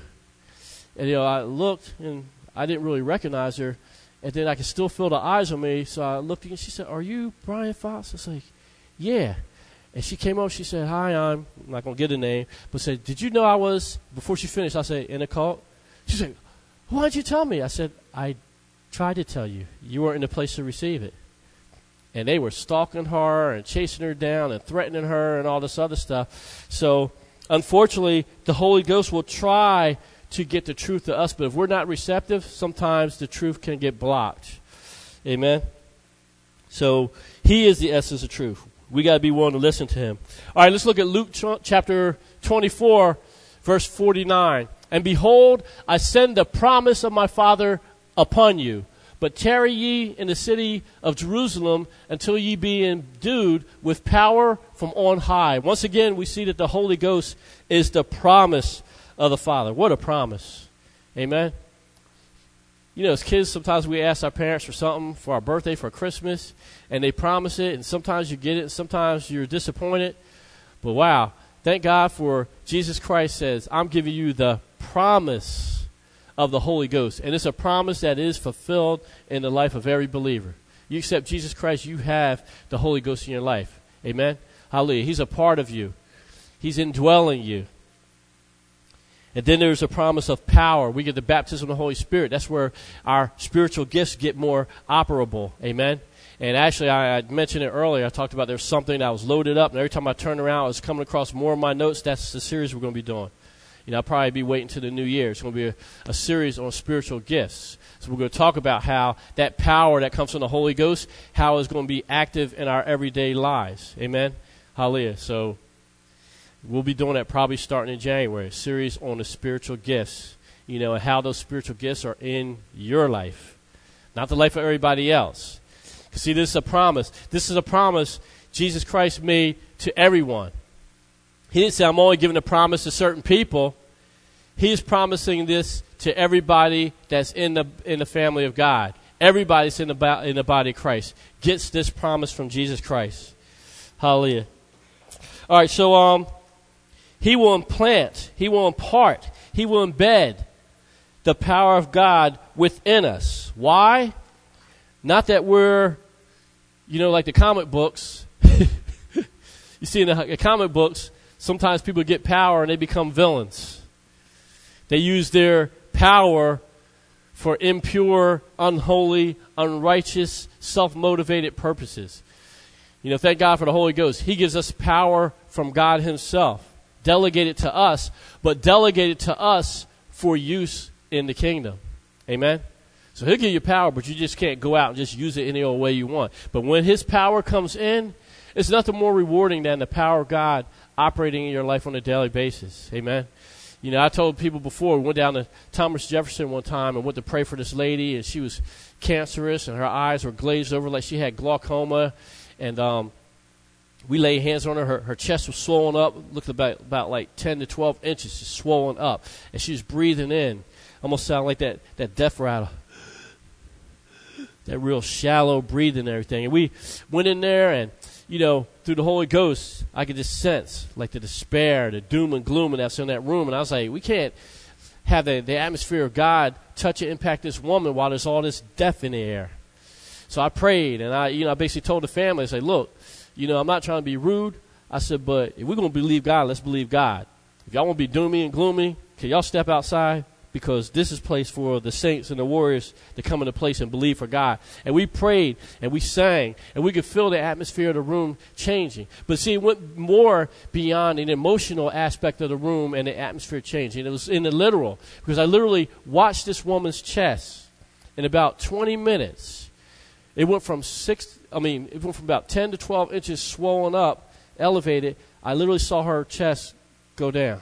and you know I looked and I didn't really recognize her, and then I could still feel the eyes on me, so I looked and she said, "Are you Brian Fox?" I was like, "Yeah." And she came over, she said, Hi, I'm, I'm not going to get a name, but said, Did you know I was, before she finished, I said, in a cult? She said, Why didn't you tell me? I said, I tried to tell you. You weren't in a place to receive it. And they were stalking her and chasing her down and threatening her and all this other stuff. So, unfortunately, the Holy Ghost will try to get the truth to us, but if we're not receptive, sometimes the truth can get blocked. Amen? So, He is the essence of truth we got to be willing to listen to him. All right, let's look at Luke chapter 24, verse 49. And behold, I send the promise of my Father upon you. But tarry ye in the city of Jerusalem until ye be endued with power from on high. Once again, we see that the Holy Ghost is the promise of the Father. What a promise. Amen. You know, as kids, sometimes we ask our parents for something for our birthday, for Christmas, and they promise it, and sometimes you get it, and sometimes you're disappointed. But wow, thank God for Jesus Christ says, I'm giving you the promise of the Holy Ghost. And it's a promise that is fulfilled in the life of every believer. You accept Jesus Christ, you have the Holy Ghost in your life. Amen? Hallelujah. He's a part of you, He's indwelling you. And then there's a promise of power. We get the baptism of the Holy Spirit. That's where our spiritual gifts get more operable. Amen. And actually, I, I, mentioned it earlier. I talked about there's something that was loaded up, and every time I turned around, I was coming across more of my notes. That's the series we're going to be doing. You know, I'll probably be waiting to the new year. It's going to be a, a series on spiritual gifts. So we're going to talk about how that power that comes from the Holy Ghost, how it's going to be active in our everyday lives. Amen. Hallelujah. So We'll be doing that probably starting in January, a series on the spiritual gifts, you know, and how those spiritual gifts are in your life, not the life of everybody else. See, this is a promise. This is a promise Jesus Christ made to everyone. He didn't say, I'm only giving a promise to certain people. He is promising this to everybody that's in the, in the family of God. Everybody that's in the, in the body of Christ gets this promise from Jesus Christ. Hallelujah. All right, so um, he will implant, He will impart, He will embed the power of God within us. Why? Not that we're, you know, like the comic books. you see in the, comic books, sometimes people get power and they become villains. They use their power for impure, unholy, unrighteous, self motivated purposes. You know, thank God for the Holy Ghost. He gives us power from God Himself delegated to us, but delegate it to us for use in the kingdom. Amen? So he'll give you power, but you just can't go out and just use it any old way you want. But when his power comes in, it's nothing more rewarding than the power of God operating in your life on a daily basis. Amen? You know, I told people before, we went down to Thomas Jefferson one time and went to pray for this lady, and she was cancerous, and her eyes were glazed over like she had glaucoma. And um, we laid hands on her. her. Her chest was swollen up, looked about about like ten to twelve inches, just swollen up, and she was breathing in, almost sounded like that that death rattle, that real shallow breathing and everything. And we went in there, and you know, through the Holy Ghost, I could just sense like the despair, the doom and gloom that's in that room. And I was like, we can't have the, the atmosphere of God touch and impact this woman while there's all this death in the air. So I prayed, and I, you know, I basically told the family, I said, look you know, I'm not trying to be rude. I said, but if we're going to believe God, let's believe God. If y'all want to be doomy and gloomy, can y'all step outside? because this is place for the saints and the warriors to come into place and believe for God. And we prayed and we sang and we could feel the atmosphere of the room changing. But see, it went more beyond an emotional aspect of the room and the atmosphere changing. It was in the literal because I literally watched this woman's chest in about 20 minutes. It went from six, I mean, it went from about 10 to 12 inches swollen up, elevated. I literally saw her chest go down.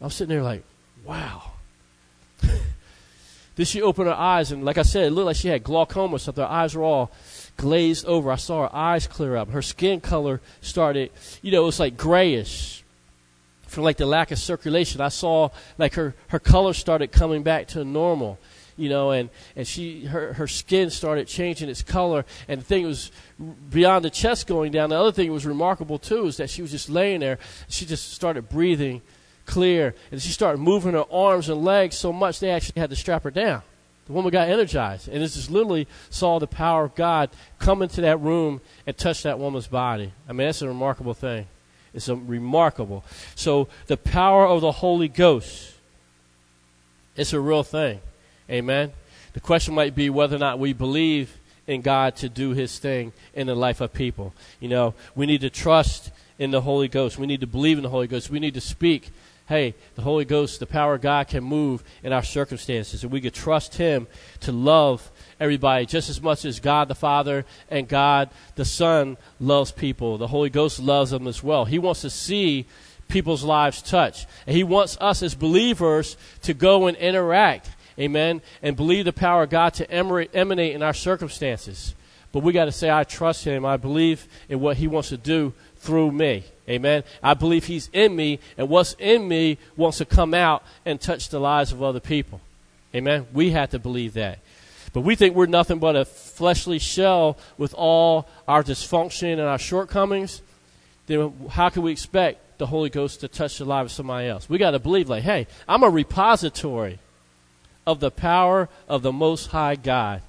I was sitting there like, wow. then she opened her eyes, and like I said, it looked like she had glaucoma or something. Her eyes were all glazed over. I saw her eyes clear up. Her skin color started, you know, it was like grayish from like the lack of circulation. I saw like her, her color started coming back to normal you know, and, and she her, her skin started changing its color. And the thing was beyond the chest going down. The other thing was remarkable too is that she was just laying there. She just started breathing clear. And she started moving her arms and legs so much they actually had to strap her down. The woman got energized. And this just literally saw the power of God come into that room and touch that woman's body. I mean, that's a remarkable thing. It's a remarkable. So the power of the Holy Ghost, it's a real thing. Amen. The question might be whether or not we believe in God to do his thing in the life of people. You know, we need to trust in the Holy Ghost. We need to believe in the Holy Ghost. We need to speak hey, the Holy Ghost, the power of God can move in our circumstances, and we could trust Him to love everybody just as much as God the Father and God the Son loves people. The Holy Ghost loves them as well. He wants to see people's lives touch, and He wants us as believers to go and interact, amen, and believe the power of God to emanate in our circumstances. But we got to say, I trust Him. I believe in what He wants to do through me. Amen. I believe He's in me, and what's in me wants to come out and touch the lives of other people. Amen. We have to believe that. But we think we're nothing but a fleshly shell with all our dysfunction and our shortcomings. Then how can we expect the Holy Ghost to touch the life of somebody else? We got to believe, like, hey, I'm a repository of the power of the Most High God,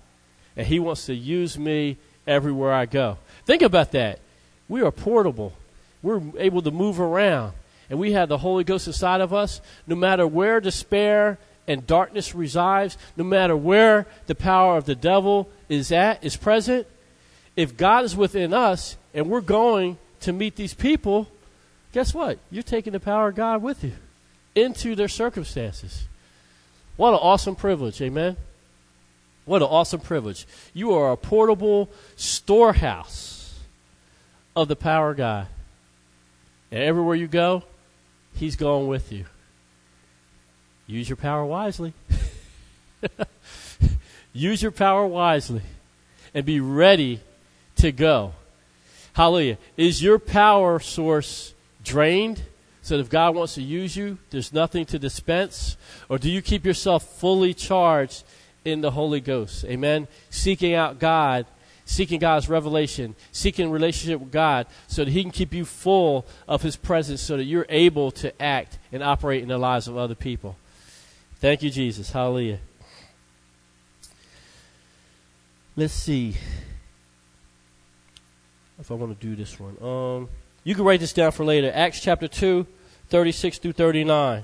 and He wants to use me everywhere I go. Think about that. We are portable we're able to move around. And we have the Holy Ghost inside of us. No matter where despair and darkness resides, no matter where the power of the devil is at, is present, if God is within us and we're going to meet these people, guess what? You're taking the power of God with you into their circumstances. What an awesome privilege, amen? What an awesome privilege. You are a portable storehouse of the power of God. And everywhere you go, He's going with you. Use your power wisely. Use your power wisely and be ready to go. Hallelujah. Is your power source drained? So if God wants to use you, there's nothing to dispense? Or do you keep yourself fully charged in the Holy Ghost? Amen. Seeking out God seeking God's revelation, seeking relationship with God so that He can keep you full of His presence so that you're able to act and operate in the lives of other people. Thank you, Jesus. Hallelujah. Let's see if I want to do this one. Um, you can write this down for later. Acts chapter 2, 36 through 39.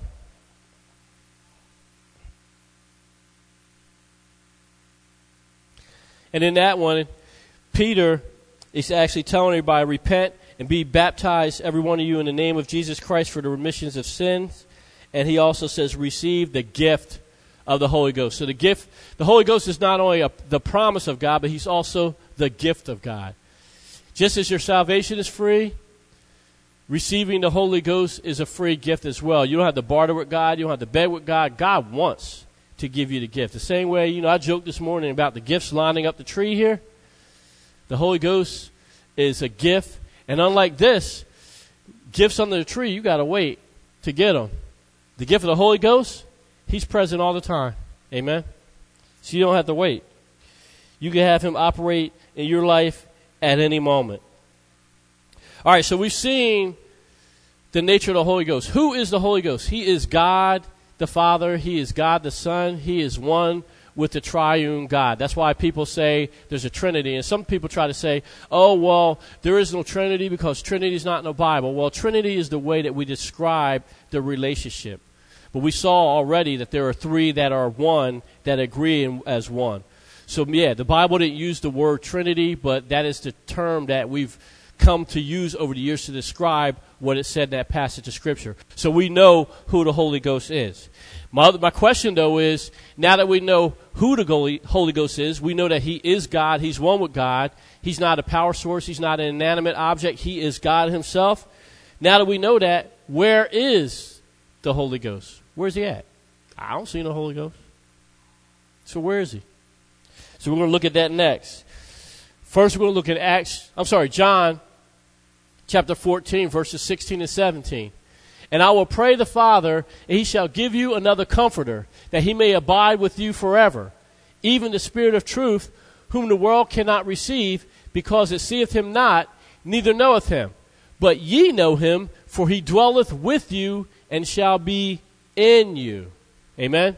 And in that one, Peter is actually telling everybody, repent and be baptized, every one of you, in the name of Jesus Christ for the remissions of sins. And he also says, receive the gift of the Holy Ghost. So the gift, the Holy Ghost is not only a, the promise of God, but he's also the gift of God. Just as your salvation is free, receiving the Holy Ghost is a free gift as well. You don't have to barter with God, you don't have to beg with God. God wants to give you the gift. The same way, you know, I joked this morning about the gifts lining up the tree here. The Holy Ghost is a gift. And unlike this, gifts under the tree, you got to wait to get them. The gift of the Holy Ghost, He's present all the time. Amen? So you don't have to wait. You can have Him operate in your life at any moment. All right, so we've seen the nature of the Holy Ghost. Who is the Holy Ghost? He is God the Father, He is God the Son, He is one with the triune God. That's why people say there's a Trinity. And some people try to say, oh, well, there is no Trinity because Trinity is not in the Bible. Well, Trinity is the way that we describe the relationship. But we saw already that there are three that are one that agree in, as one. So, yeah, the Bible didn't use the word Trinity, but that is the term that we've come to use over the years to describe what it said in that passage of Scripture. So we know who the Holy Ghost is. My, my question, though, is now that we know who the Holy Ghost is, we know that He is God, He's one with God, He's not a power source, He's not an inanimate object, He is God Himself. Now that we know that, where is the Holy Ghost? Where's He at? I don't see no Holy Ghost. So where is He? So we're going to look at that next. First, we're going to look at Acts, I'm sorry, John chapter 14, verses 16 and 17. And I will pray the Father, and he shall give you another comforter, that he may abide with you forever, even the Spirit of truth, whom the world cannot receive, because it seeth him not, neither knoweth him. But ye know him, for he dwelleth with you, and shall be in you. Amen?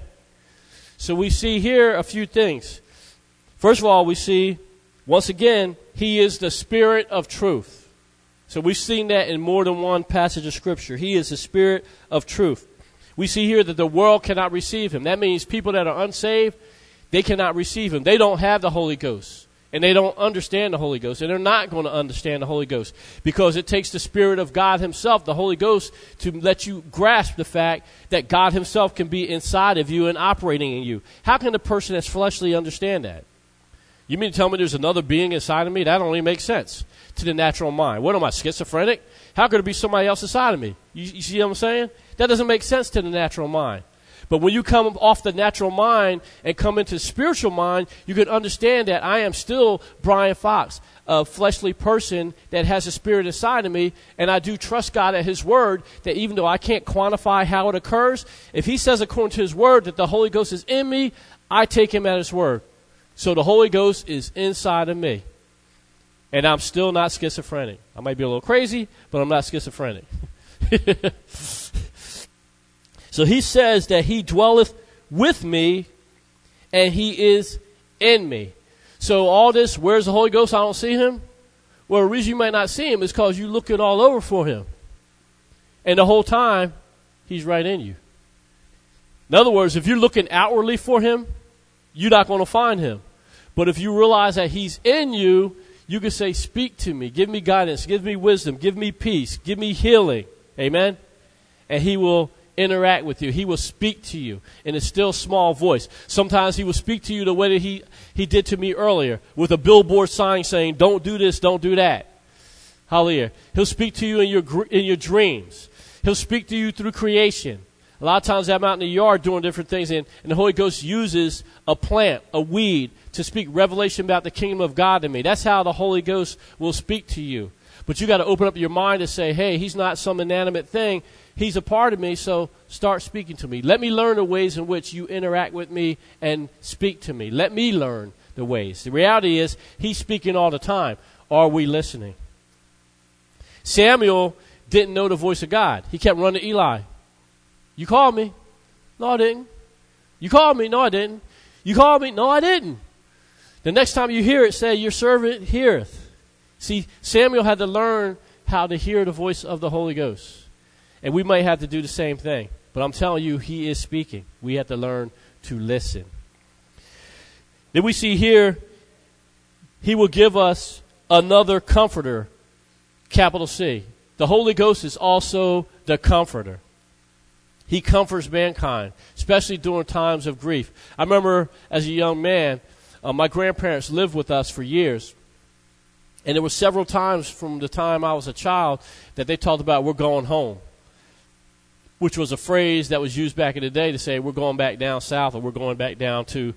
So we see here a few things. First of all, we see, once again, he is the Spirit of truth. So we've seen that in more than one passage of Scripture. He is the Spirit of truth. We see here that the world cannot receive him. That means people that are unsaved, they cannot receive him. They don't have the Holy Ghost. And they don't understand the Holy Ghost. And they're not going to understand the Holy Ghost. Because it takes the Spirit of God Himself, the Holy Ghost, to let you grasp the fact that God Himself can be inside of you and operating in you. How can a person that's fleshly understand that? You mean to tell me there's another being inside of me? That only makes sense to the natural mind. What am I, schizophrenic? How could it be somebody else inside of me? You, you see what I'm saying? That doesn't make sense to the natural mind. But when you come off the natural mind and come into the spiritual mind, you can understand that I am still Brian Fox, a fleshly person that has a spirit inside of me, and I do trust God at His Word that even though I can't quantify how it occurs, if He says according to His Word that the Holy Ghost is in me, I take Him at His Word. So the Holy Ghost is inside of me. And I'm still not schizophrenic. I might be a little crazy, but I'm not schizophrenic. so he says that he dwelleth with me and he is in me. So all this, where's the Holy Ghost? I don't see him. Well, the reason you might not see him is because you're looking all over for him. And the whole time, he's right in you. In other words, if you're looking outwardly for him, you're not going to find him. But if you realize that he's in you, you can say, Speak to me, give me guidance, give me wisdom, give me peace, give me healing. Amen? And He will interact with you. He will speak to you in a still small voice. Sometimes He will speak to you the way that He, he did to me earlier with a billboard sign saying, Don't do this, don't do that. Hallelujah. He'll speak to you in your, in your dreams. He'll speak to you through creation. A lot of times I'm out in the yard doing different things, and, and the Holy Ghost uses a plant, a weed, to speak revelation about the kingdom of God to me. That's how the Holy Ghost will speak to you. But you got to open up your mind to say, hey, he's not some inanimate thing. He's a part of me, so start speaking to me. Let me learn the ways in which you interact with me and speak to me. Let me learn the ways. The reality is, he's speaking all the time. Are we listening? Samuel didn't know the voice of God. He kept running to Eli. You called me. No, I didn't. You called me. No, I didn't. You called me. No, I didn't. The next time you hear it, say, Your servant heareth. See, Samuel had to learn how to hear the voice of the Holy Ghost. And we may have to do the same thing. But I'm telling you, he is speaking. We have to learn to listen. Then we see here, he will give us another comforter, capital C. The Holy Ghost is also the comforter. He comforts mankind, especially during times of grief. I remember as a young man, uh, my grandparents lived with us for years. And there were several times from the time I was a child that they talked about, we're going home, which was a phrase that was used back in the day to say, we're going back down south or we're going back down to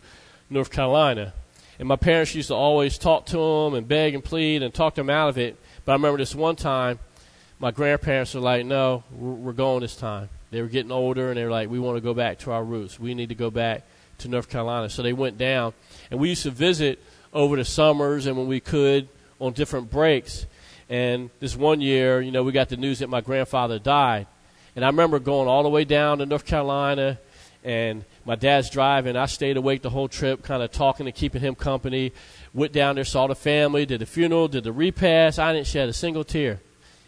North Carolina. And my parents used to always talk to them and beg and plead and talk them out of it. But I remember this one time, my grandparents were like, no, we're, we're going this time. They were getting older and they were like, we want to go back to our roots. We need to go back to North Carolina. So they went down, and we used to visit over the summers and when we could on different breaks. And this one year, you know, we got the news that my grandfather died. And I remember going all the way down to North Carolina, and my dad's driving. I stayed awake the whole trip, kind of talking and keeping him company. Went down there, saw the family, did the funeral, did the repast. I didn't shed a single tear,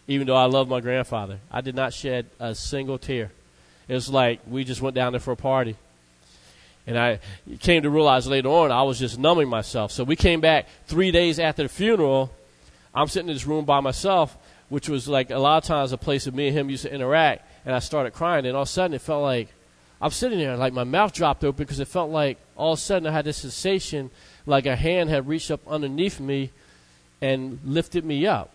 even though I love my grandfather. I did not shed a single tear. It was like we just went down there for a party. And I came to realize later on I was just numbing myself. So we came back three days after the funeral. I'm sitting in this room by myself, which was like a lot of times a place that me and him used to interact. And I started crying. And all of a sudden it felt like I'm sitting there, like my mouth dropped open because it felt like all of a sudden I had this sensation like a hand had reached up underneath me and lifted me up.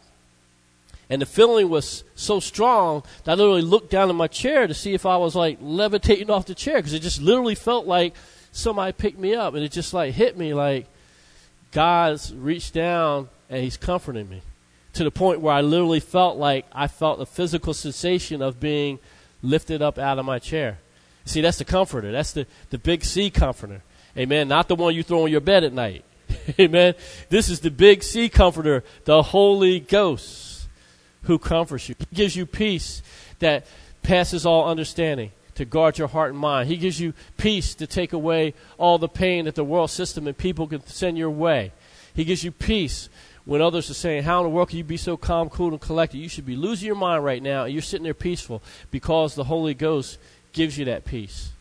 And the feeling was so strong that I literally looked down in my chair to see if I was like levitating off the chair because it just literally felt like somebody picked me up and it just like hit me like God's reached down and He's comforting me to the point where I literally felt like I felt the physical sensation of being lifted up out of my chair. See, that's the comforter. That's the, the big C comforter. Amen. Not the one you throw on your bed at night. Amen. This is the big C comforter, the Holy Ghost who comforts you. He gives you peace that passes all understanding to guard your heart and mind. He gives you peace to take away all the pain that the world system and people can send your way. He gives you peace when others are saying, How in the world can you be so calm, cool, and collected? You should be losing your mind right now, and you're sitting there peaceful because the Holy Ghost gives you that peace.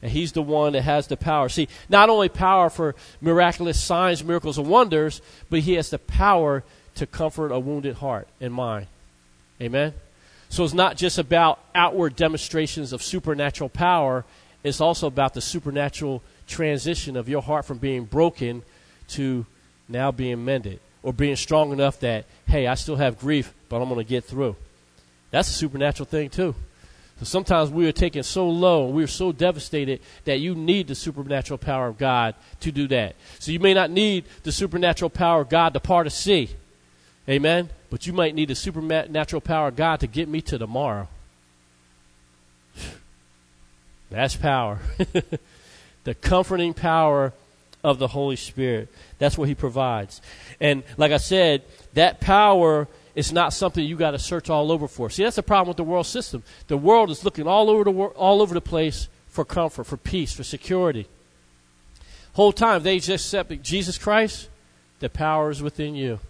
And He's the one that has the power. See, not only power for miraculous signs, miracles, and wonders, but He has the power to comfort a wounded heart and mind. Amen? So it's not just about outward demonstrations of supernatural power, it's also about the supernatural transition of your heart from being broken to now being mended or being strong enough that, hey, I still have grief, but I'm going to get through. That's a supernatural thing, too. So sometimes we are taken so low and we are so devastated that you need the supernatural power of God to do that. So you may not need the supernatural power of God to part a sea. Amen? But you might need the supernatural power of God to get me to tomorrow. That's power. the comforting power of the Holy Spirit. That's what He provides. And like I said, that power is not something you got to search all over for. See, that's the problem with the world system. The world is looking all over the wor- all over the place for comfort, for peace, for security. Whole time they just accept Jesus Christ. The power is within you.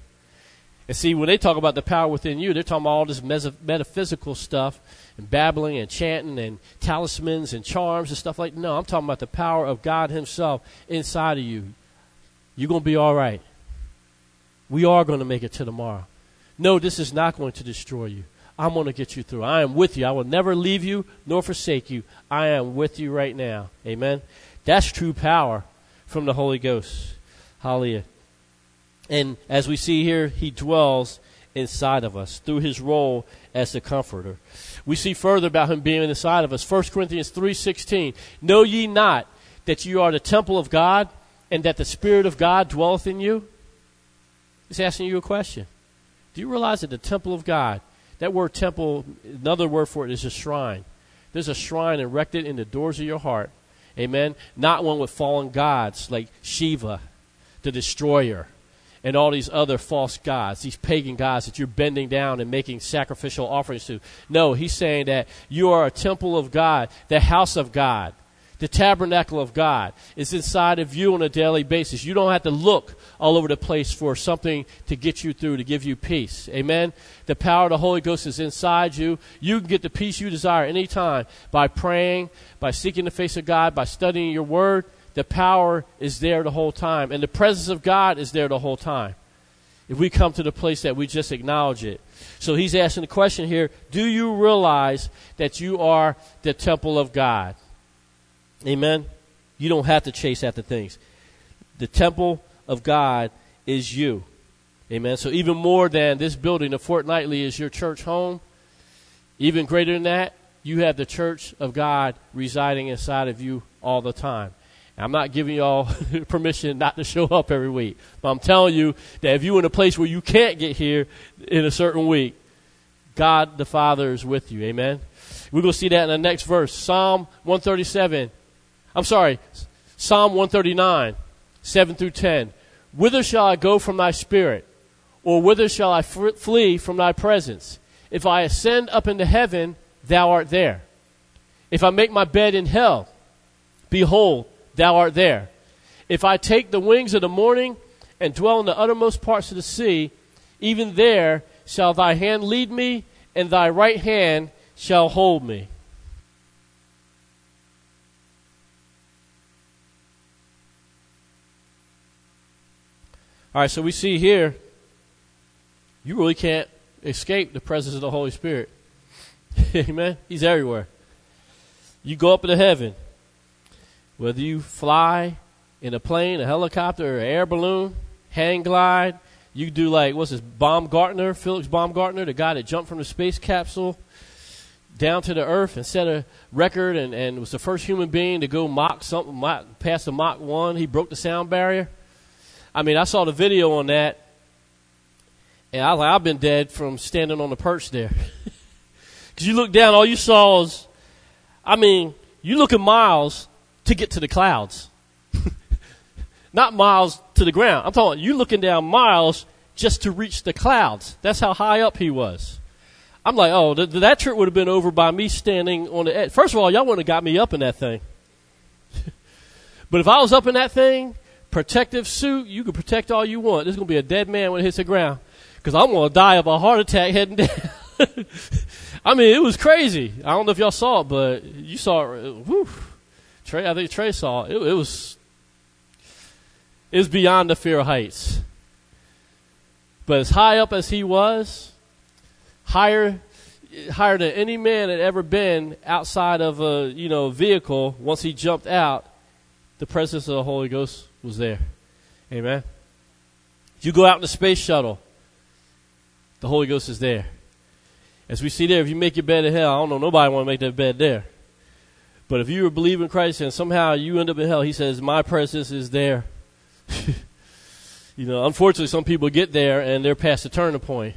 And see, when they talk about the power within you, they're talking about all this metaphysical stuff and babbling and chanting and talismans and charms and stuff like that. No, I'm talking about the power of God Himself inside of you. You're going to be all right. We are going to make it to tomorrow. No, this is not going to destroy you. I'm going to get you through. I am with you. I will never leave you nor forsake you. I am with you right now. Amen. That's true power from the Holy Ghost. Hallelujah. And as we see here, he dwells inside of us through his role as the comforter. We see further about him being inside of us. 1 Corinthians 3:16. Know ye not that you are the temple of God and that the spirit of God dwelleth in you? He's asking you a question. Do you realize that the temple of God, that word temple, another word for it is a shrine. There's a shrine erected in the doors of your heart. Amen. Not one with fallen gods like Shiva, the destroyer and all these other false gods, these pagan gods that you're bending down and making sacrificial offerings to. No, he's saying that you are a temple of God, the house of God, the tabernacle of God is inside of you on a daily basis. You don't have to look all over the place for something to get you through, to give you peace. Amen? The power of the Holy Ghost is inside you. You can get the peace you desire anytime by praying, by seeking the face of God, by studying your word the power is there the whole time, and the presence of God is there the whole time. If we come to the place that we just acknowledge it. So he's asking the question here Do you realize that you are the temple of God? Amen? You don't have to chase after things. The temple of God is you. Amen. So even more than this building, the fortnightly is your church home. Even greater than that, you have the church of God residing inside of you all the time. I'm not giving y'all permission not to show up every week. But I'm telling you that if you're in a place where you can't get here in a certain week, God the Father is with you. Amen. We're going to see that in the next verse. Psalm 137. I'm sorry. Psalm 139, 7 through 10. Whither shall I go from thy spirit? Or whither shall I flee from thy presence? If I ascend up into heaven, thou art there. If I make my bed in hell, behold, thou art there. If I take the wings of the morning and dwell in the uttermost parts of the sea, even there shall thy hand lead me, and thy right hand shall hold me. All right, so we see here, you really can't escape the presence of the Holy Spirit. Amen? He's everywhere. You go up into heaven, whether you fly in a plane, a helicopter, or an air balloon, hang glide. You do like what's this? Baumgartner, Felix Baumgartner, the guy that jumped from the space capsule down to the earth and set a record, and, and was the first human being to go Mach something, Mach, past the Mach one. He broke the sound barrier. I mean, I saw the video on that, and I I've been dead from standing on the perch there. Because you look down, all you saw is, I mean, you look at miles to get to the clouds. Not miles to the ground. I'm talking, you looking down miles just to reach the clouds. That's how high up he was. I'm like, oh, th- that trip would have been over by me standing on the edge. First of all, y'all wouldn't have got me up in that thing. but if I was up in that thing, protective suit, you can protect all you want. There's going to be a dead man when it hits the ground. Because I'm going to die of a heart attack heading down. I mean, it was crazy. I don't know if y'all saw it, but you saw it. Uh, whew. Trey, I think Trey saw it. It, was was beyond the fear of heights. But as high up as he was, higher higher than any man had ever been outside of a you know vehicle. Once he jumped out, the presence of the Holy Ghost was there. Amen. If you go out in the space shuttle, the Holy Ghost is there. As we see there, if you make your bed in hell, I don't know, nobody want to make that bed there. But if you believe in Christ and somehow you end up in hell, he says, My presence is there. you know, unfortunately, some people get there and they're past the turning point.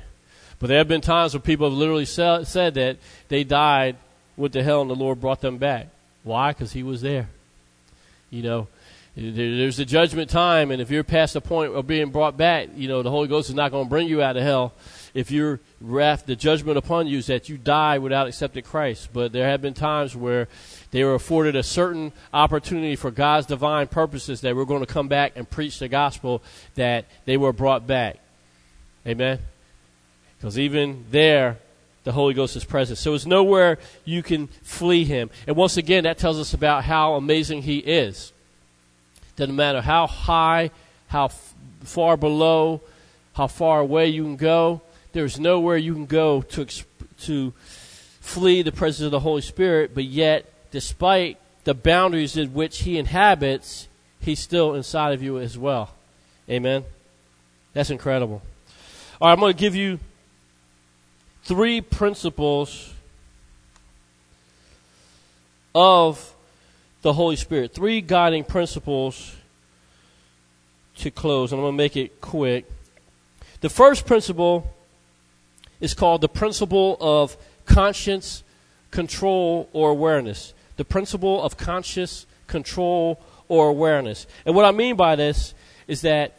But there have been times where people have literally said that they died, went to hell, and the Lord brought them back. Why? Because He was there. You know, there's a judgment time, and if you're past the point of being brought back, you know, the Holy Ghost is not going to bring you out of hell. If you're wrath, the judgment upon you is that you die without accepting Christ. But there have been times where they were afforded a certain opportunity for God's divine purposes that we're going to come back and preach the gospel that they were brought back. Amen. Because even there, the Holy Ghost is present. So it's nowhere you can flee him. And once again, that tells us about how amazing he is. Doesn't matter how high, how f- far below, how far away you can go. There's nowhere you can go to to flee the presence of the Holy Spirit, but yet, despite the boundaries in which He inhabits, He's still inside of you as well. Amen. That's incredible. All right, I'm going to give you three principles of the Holy Spirit. Three guiding principles to close, and I'm going to make it quick. The first principle is called the principle of conscience control or awareness. The principle of conscious control or awareness. And what I mean by this is that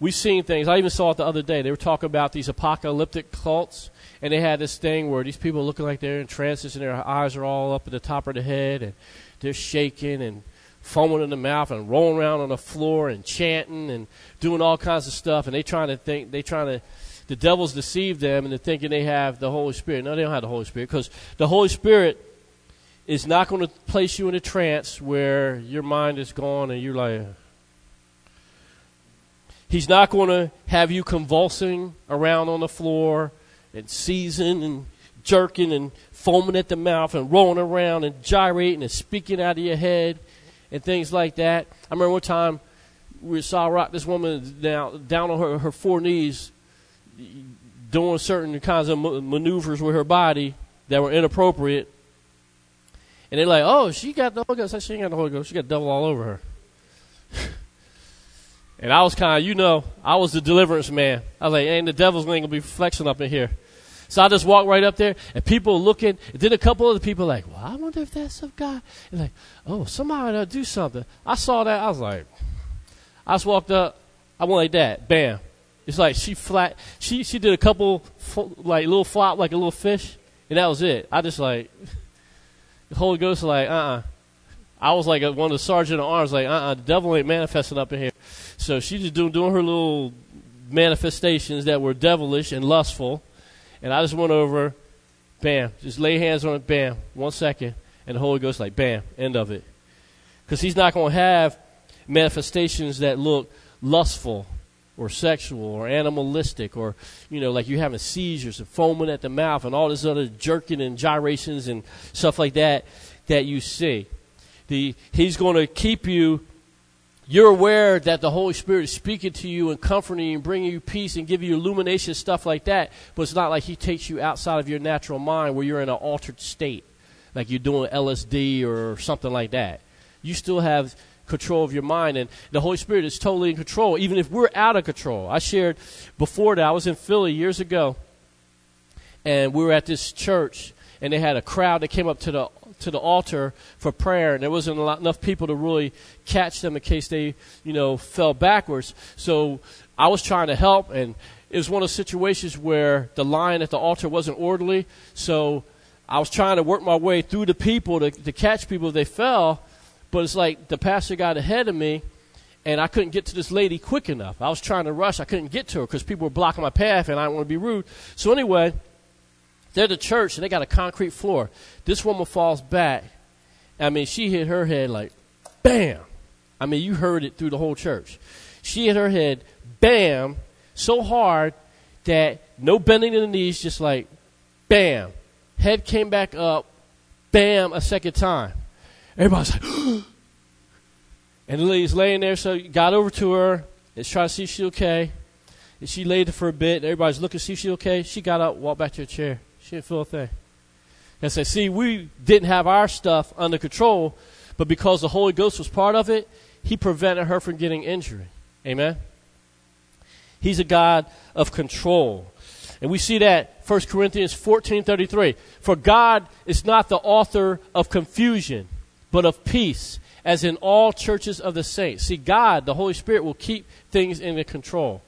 we've seen things. I even saw it the other day. They were talking about these apocalyptic cults, and they had this thing where these people are looking like they're in trances and their eyes are all up at the top of the head, and they're shaking and foaming in the mouth and rolling around on the floor and chanting and doing all kinds of stuff. And they trying to think, they trying to, the devil's deceived them into thinking they have the Holy Spirit. No, they don't have the Holy Spirit because the Holy Spirit is not going to place you in a trance where your mind is gone and you're like, He's not going to have you convulsing around on the floor and seizing and jerking and foaming at the mouth and rolling around and gyrating and speaking out of your head and things like that. I remember one time we saw rock this woman down down on her, her four knees doing certain kinds of maneuvers with her body that were inappropriate. And they're like, "Oh, she got the Holy Ghost." She ain't got the Holy Ghost. She got devil all over her. and I was kind of, you know, I was the deliverance man. I was like, "Ain't the devil's ain't gonna be flexing up in here." So I just walked right up there, and people looking. And then a couple other people like, "Well, I wonder if that's of God." And like, "Oh, somebody to do something." I saw that. I was like, I just walked up. I went like that. Bam. It's like she flat. She she did a couple like little flop like a little fish, and that was it. I just like the Holy Ghost like uh uh-uh. uh I was like a, one of the sergeant of arms like uh uh-uh, uh the devil ain't manifesting up in here. So she just doing doing her little manifestations that were devilish and lustful and I just went over, bam, just lay hands on it, bam, one second, and the Holy Ghost, like, bam, end of it. Because He's not going to have manifestations that look lustful or sexual or animalistic or you know like you're having seizures and foaming at the mouth and all this other jerking and gyrations and stuff like that that you see. The he's going to keep you you're aware that the holy spirit is speaking to you and comforting you and bringing you peace and giving you illumination stuff like that. But it's not like he takes you outside of your natural mind where you're in an altered state like you're doing lsd or something like that. You still have control of your mind. And the Holy Spirit is totally in control, even if we're out of control. I shared before that I was in Philly years ago, and we were at this church, and they had a crowd that came up to the to the altar for prayer, and there wasn't lot, enough people to really catch them in case they, you know, fell backwards. So I was trying to help, and it was one of those situations where the line at the altar wasn't orderly. So I was trying to work my way through the people to, to catch people if they fell, but it's like the pastor got ahead of me, and I couldn't get to this lady quick enough. I was trying to rush. I couldn't get to her because people were blocking my path, and I didn't want to be rude. So anyway, they're the church, and they got a concrete floor. This woman falls back. I mean, she hit her head like, bam. I mean, you heard it through the whole church. She hit her head, bam, so hard that no bending in the knees, just like, bam. Head came back up, bam, a second time. Everybody's like, and lady's laying there, so got over to her, and trying to see if she's okay. And she laid there for a bit, and everybody's looking to see if she's okay. She got up, walked back to her chair. She didn't feel a thing. And said, see, we didn't have our stuff under control, but because the Holy Ghost was part of it, he prevented her from getting injury. Amen? He's a God of control. And we see that 1 Corinthians 14:33. For God is not the author of confusion, but of peace, as in all churches of the saints. See, God, the Holy Spirit, will keep things in control.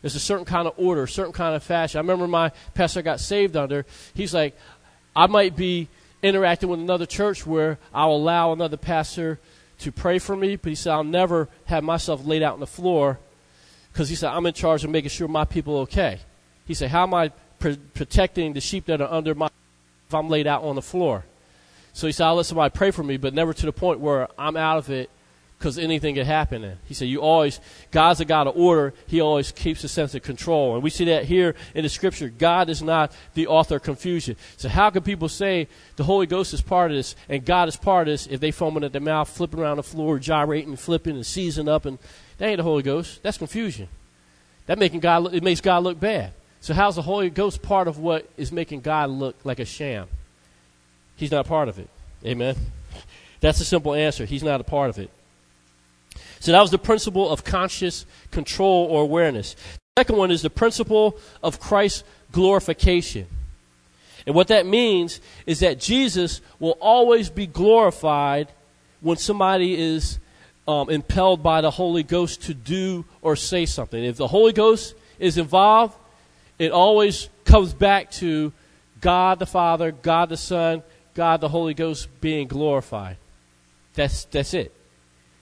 There's a certain kind of order, a certain kind of fashion. I remember my pastor got saved under. He's like, I might be interacting with another church where I'll allow another pastor to pray for me, but he said, I'll never have myself laid out on the floor because he said, I'm in charge of making sure my people are okay. He said, How am I pr- protecting the sheep that are under my if I'm laid out on the floor? So he said, I'll let somebody pray for me, but never to the point where I'm out of it because anything could happen. And he said, You always, God's a God of order. He always keeps a sense of control. And we see that here in the scripture. God is not the author of confusion. So, how can people say the Holy Ghost is part of this and God is part of this if they foaming at their mouth, flipping around the floor, gyrating, flipping, and seizing up? And that ain't the Holy Ghost. That's confusion. That making God, look, it makes God look bad. So, how's the Holy Ghost part of what is making God look like a sham? He's not part of it. Amen. That's a simple answer. He's not a part of it. So that was the principle of conscious control or awareness. The second one is the principle of Christ's glorification. And what that means is that Jesus will always be glorified when somebody is um, impelled by the Holy Ghost to do or say something. If the Holy Ghost is involved, it always comes back to God the Father, God the Son, God the Holy Ghost being glorified. That's, that's it.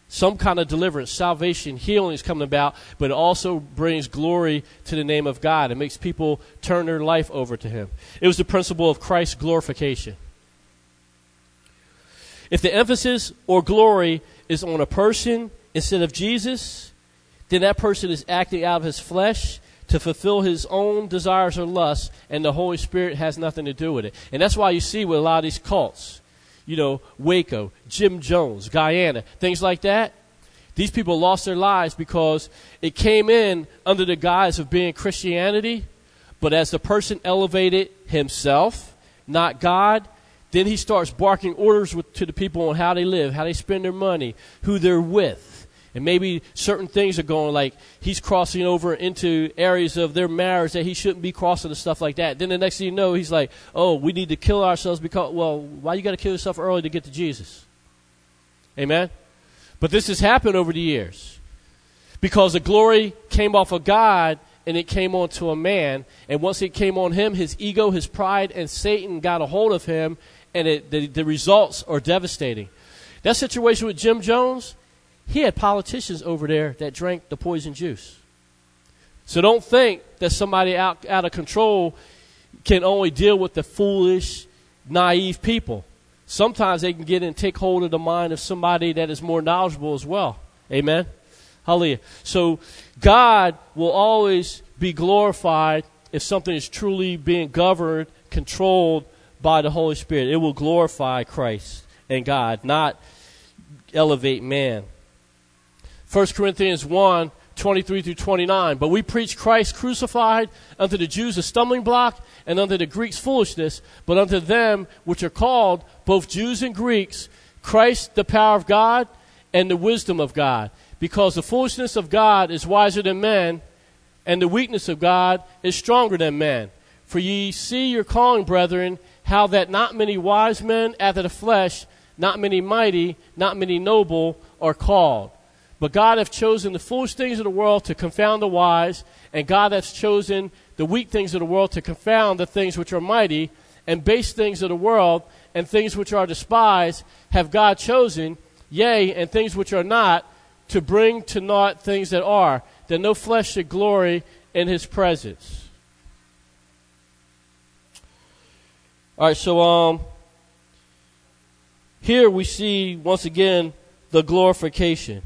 Some kind of deliverance, salvation, healing is coming about, but it also brings glory to the name of God. It makes people turn their life over to Him. It was the principle of Christ's glorification. If the emphasis or glory is on a person instead of Jesus, then that person is acting out of his flesh to fulfill his own desires or lusts, and the Holy Spirit has nothing to do with it. And that's why you see with a lot of these cults, you know, Waco, Jim Jones, Guyana, things like that. These people lost their lives because it came in under the guise of being Christianity, but as the person elevated himself, not God, then he starts barking orders with, to the people on how they live, how they spend their money, who they're with and maybe certain things are going like he's crossing over into areas of their marriage that he shouldn't be crossing and stuff like that. Then the next thing you know, he's like, "Oh, we need to kill ourselves because well, why you got to kill yourself early to get to Jesus?" Amen. But this has happened over the years because the glory came off of God and it came onto a man, and once it came on him, his ego, his pride, and Satan got a hold of him, and it, the, the results are devastating. That situation with Jim Jones he had politicians over there that drank the poison juice. So don't think that somebody out, out of control can only deal with the foolish, naive people. Sometimes they can get and take hold of the mind of somebody that is more knowledgeable as well. Amen. Hallelujah. So God will always be glorified if something is truly being governed, controlled by the Holy Spirit. It will glorify Christ and God, not elevate man. 1 Corinthians 1 23 through 29. But we preach Christ crucified unto the Jews a stumbling block, and unto the Greeks foolishness, but unto them which are called, both Jews and Greeks, Christ the power of God and the wisdom of God. Because the foolishness of God is wiser than men, and the weakness of God is stronger than men. For ye see your calling, brethren, how that not many wise men after the flesh, not many mighty, not many noble are called. But God hath chosen the foolish things of the world to confound the wise, and God hath chosen the weak things of the world to confound the things which are mighty, and base things of the world, and things which are despised, have God chosen, yea, and things which are not, to bring to naught things that are, that no flesh should glory in his presence. All right, so um, here we see once again the glorification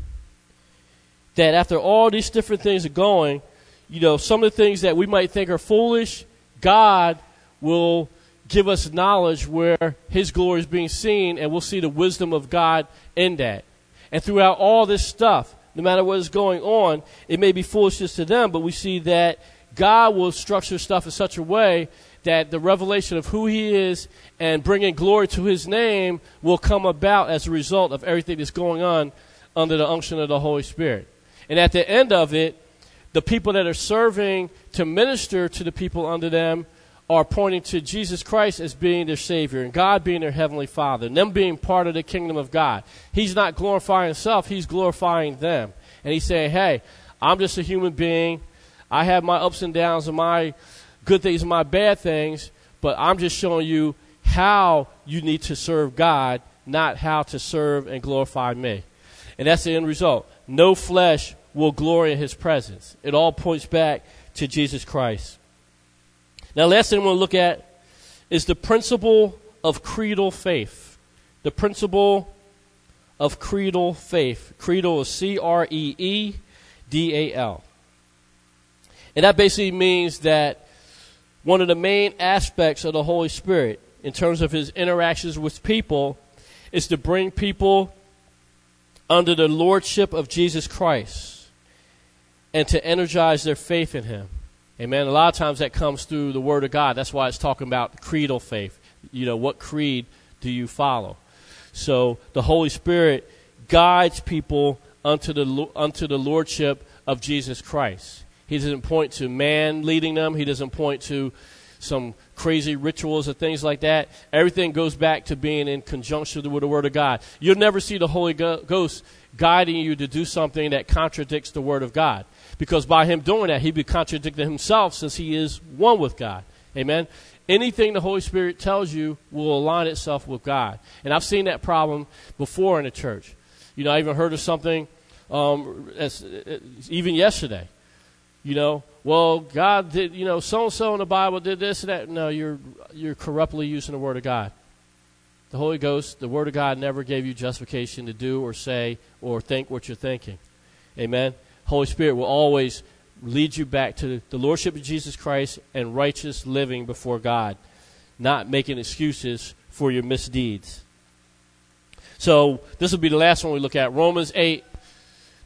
that after all these different things are going, you know, some of the things that we might think are foolish, God will give us knowledge where His glory is being seen, and we'll see the wisdom of God in that. And throughout all this stuff, no matter what is going on, it may be foolishness to them, but we see that God will structure stuff in such a way that the revelation of who He is and bringing glory to His name will come about as a result of everything that's going on under the unction of the Holy Spirit. And at the end of it, the people that are serving to minister to the people under them are pointing to Jesus Christ as being their Savior and God being their Heavenly Father and them being part of the kingdom of God. He's not glorifying Himself, He's glorifying them. And He's saying, hey, I'm just a human being. I have my ups and downs and my good things and my bad things, but I'm just showing you how you need to serve God, not how to serve and glorify me. And that's the end result no flesh will glory in his presence. It all points back to Jesus Christ. Now, last thing to look at is the principle of creedal faith. The principle of creedal faith. Creedal is C R E E D A L. And that basically means that one of the main aspects of the Holy Spirit in terms of his interactions with people is to bring people under the lordship of Jesus Christ and to energize their faith in Him. Amen. A lot of times that comes through the Word of God. That's why it's talking about creedal faith. You know, what creed do you follow? So the Holy Spirit guides people unto the, unto the lordship of Jesus Christ. He doesn't point to man leading them, He doesn't point to some crazy rituals and things like that. Everything goes back to being in conjunction with the Word of God. You'll never see the Holy Ghost guiding you to do something that contradicts the Word of God. Because by him doing that, he'd be contradicting himself since he is one with God. Amen. Anything the Holy Spirit tells you will align itself with God. And I've seen that problem before in the church. You know, I even heard of something um, as, even yesterday. You know, well, God did, you know, so and so in the Bible did this and that. No, you're you're corruptly using the Word of God. The Holy Ghost, the Word of God, never gave you justification to do or say or think what you're thinking. Amen. Holy Spirit will always lead you back to the Lordship of Jesus Christ and righteous living before God, not making excuses for your misdeeds. So this will be the last one we look at Romans 8,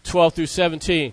12 through 17.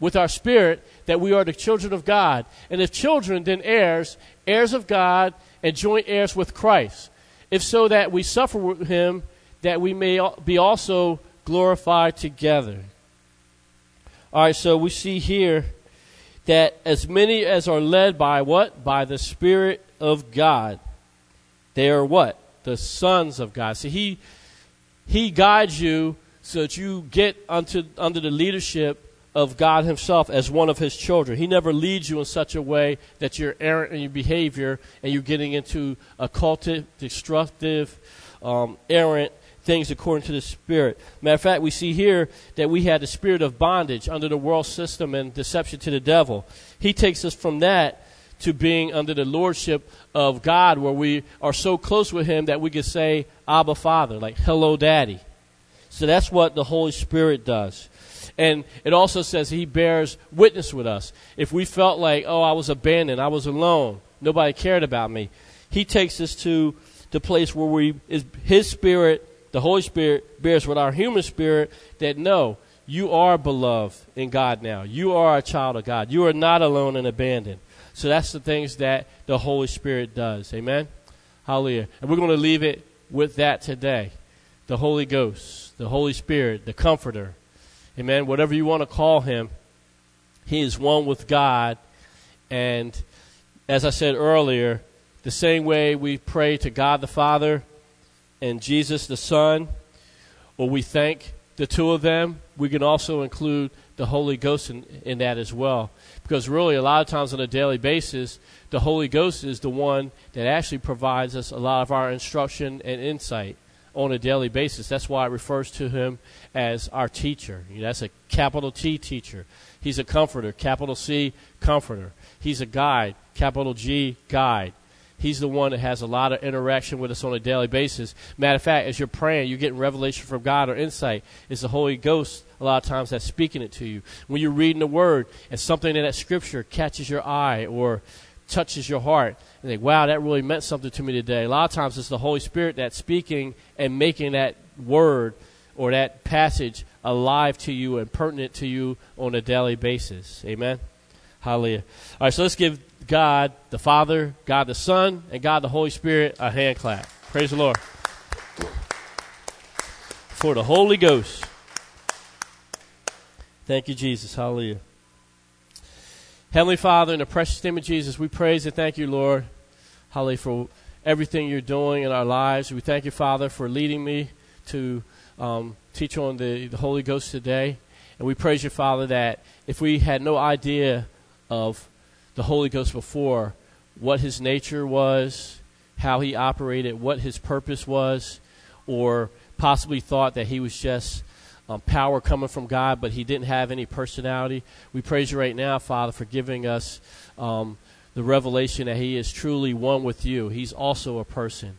with our spirit that we are the children of God. And if children, then heirs, heirs of God, and joint heirs with Christ. If so that we suffer with him, that we may be also glorified together. All right, so we see here that as many as are led by what? By the Spirit of God. They are what? The sons of God. See, he, he guides you so that you get unto, under the leadership of God Himself as one of His children. He never leads you in such a way that you're errant in your behavior and you're getting into occultic, destructive, um, errant things according to the Spirit. Matter of fact, we see here that we had the spirit of bondage under the world system and deception to the devil. He takes us from that to being under the lordship of God, where we are so close with Him that we can say, Abba, Father, like, hello, Daddy. So that's what the Holy Spirit does. And it also says He bears witness with us. If we felt like, oh, I was abandoned, I was alone, nobody cared about me, He takes us to the place where we, is His Spirit the Holy Spirit bears with our human spirit that no, you are beloved in God now. You are a child of God. You are not alone and abandoned. So that's the things that the Holy Spirit does. Amen? Hallelujah. And we're going to leave it with that today. The Holy Ghost, the Holy Spirit, the Comforter. Amen. Whatever you want to call him, he is one with God. And as I said earlier, the same way we pray to God the Father, and Jesus the Son, or we thank the two of them, we can also include the Holy Ghost in, in that as well. Because really, a lot of times on a daily basis, the Holy Ghost is the one that actually provides us a lot of our instruction and insight on a daily basis. That's why it refers to him as our teacher. That's a capital T teacher. He's a comforter, capital C comforter. He's a guide, capital G guide. He's the one that has a lot of interaction with us on a daily basis. Matter of fact, as you're praying, you're getting revelation from God or insight. It's the Holy Ghost a lot of times that's speaking it to you. When you're reading the Word and something in that Scripture catches your eye or touches your heart, and think, wow, that really meant something to me today. A lot of times it's the Holy Spirit that's speaking and making that word or that passage alive to you and pertinent to you on a daily basis. Amen. Hallelujah. All right, so let's give God the Father, God the Son, and God the Holy Spirit a hand clap. Praise the Lord. For the Holy Ghost. Thank you, Jesus. Hallelujah. Heavenly Father, in the precious name of Jesus, we praise and thank you, Lord. Hallelujah, for everything you're doing in our lives. We thank you, Father, for leading me to um, teach on the, the Holy Ghost today. And we praise you, Father, that if we had no idea of the Holy Ghost before, what his nature was, how he operated, what his purpose was, or possibly thought that he was just um, power coming from God, but he didn't have any personality. We praise you right now, Father, for giving us um, the revelation that he is truly one with you. He's also a person.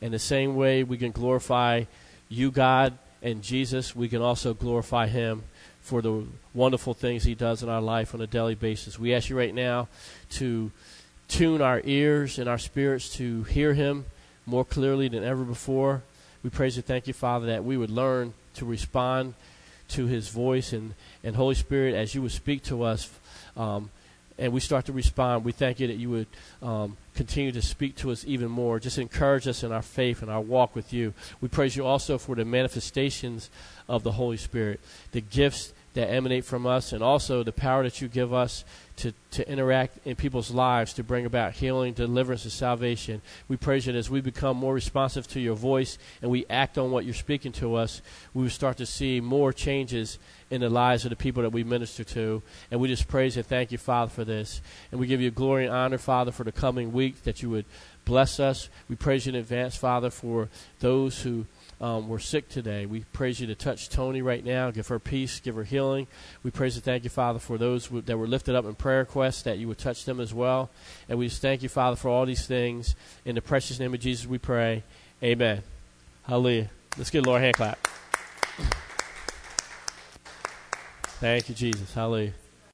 In the same way we can glorify you, God, and Jesus, we can also glorify him for the wonderful things He does in our life on a daily basis. We ask you right now to tune our ears and our spirits to hear Him more clearly than ever before. We praise you, thank you, Father, that we would learn to respond to His voice and, and Holy Spirit as you would speak to us. Um, and we start to respond. We thank you that you would um, continue to speak to us even more. Just encourage us in our faith and our walk with you. We praise you also for the manifestations of the Holy Spirit, the gifts that emanate from us, and also the power that you give us to, to interact in people's lives to bring about healing, deliverance, and salvation. We praise you that as we become more responsive to your voice and we act on what you're speaking to us, we will start to see more changes in the lives of the people that we minister to. And we just praise and thank you, Father, for this. And we give you glory and honor, Father, for the coming week that you would bless us. We praise you in advance, Father, for those who um, were sick today. We praise you to touch Tony right now, give her peace, give her healing. We praise and thank you, Father, for those that were lifted up in prayer requests, that you would touch them as well. And we just thank you, Father, for all these things. In the precious name of Jesus, we pray. Amen. Hallelujah. Let's give Lord a hand clap. Thank you, Jesus. Hallelujah.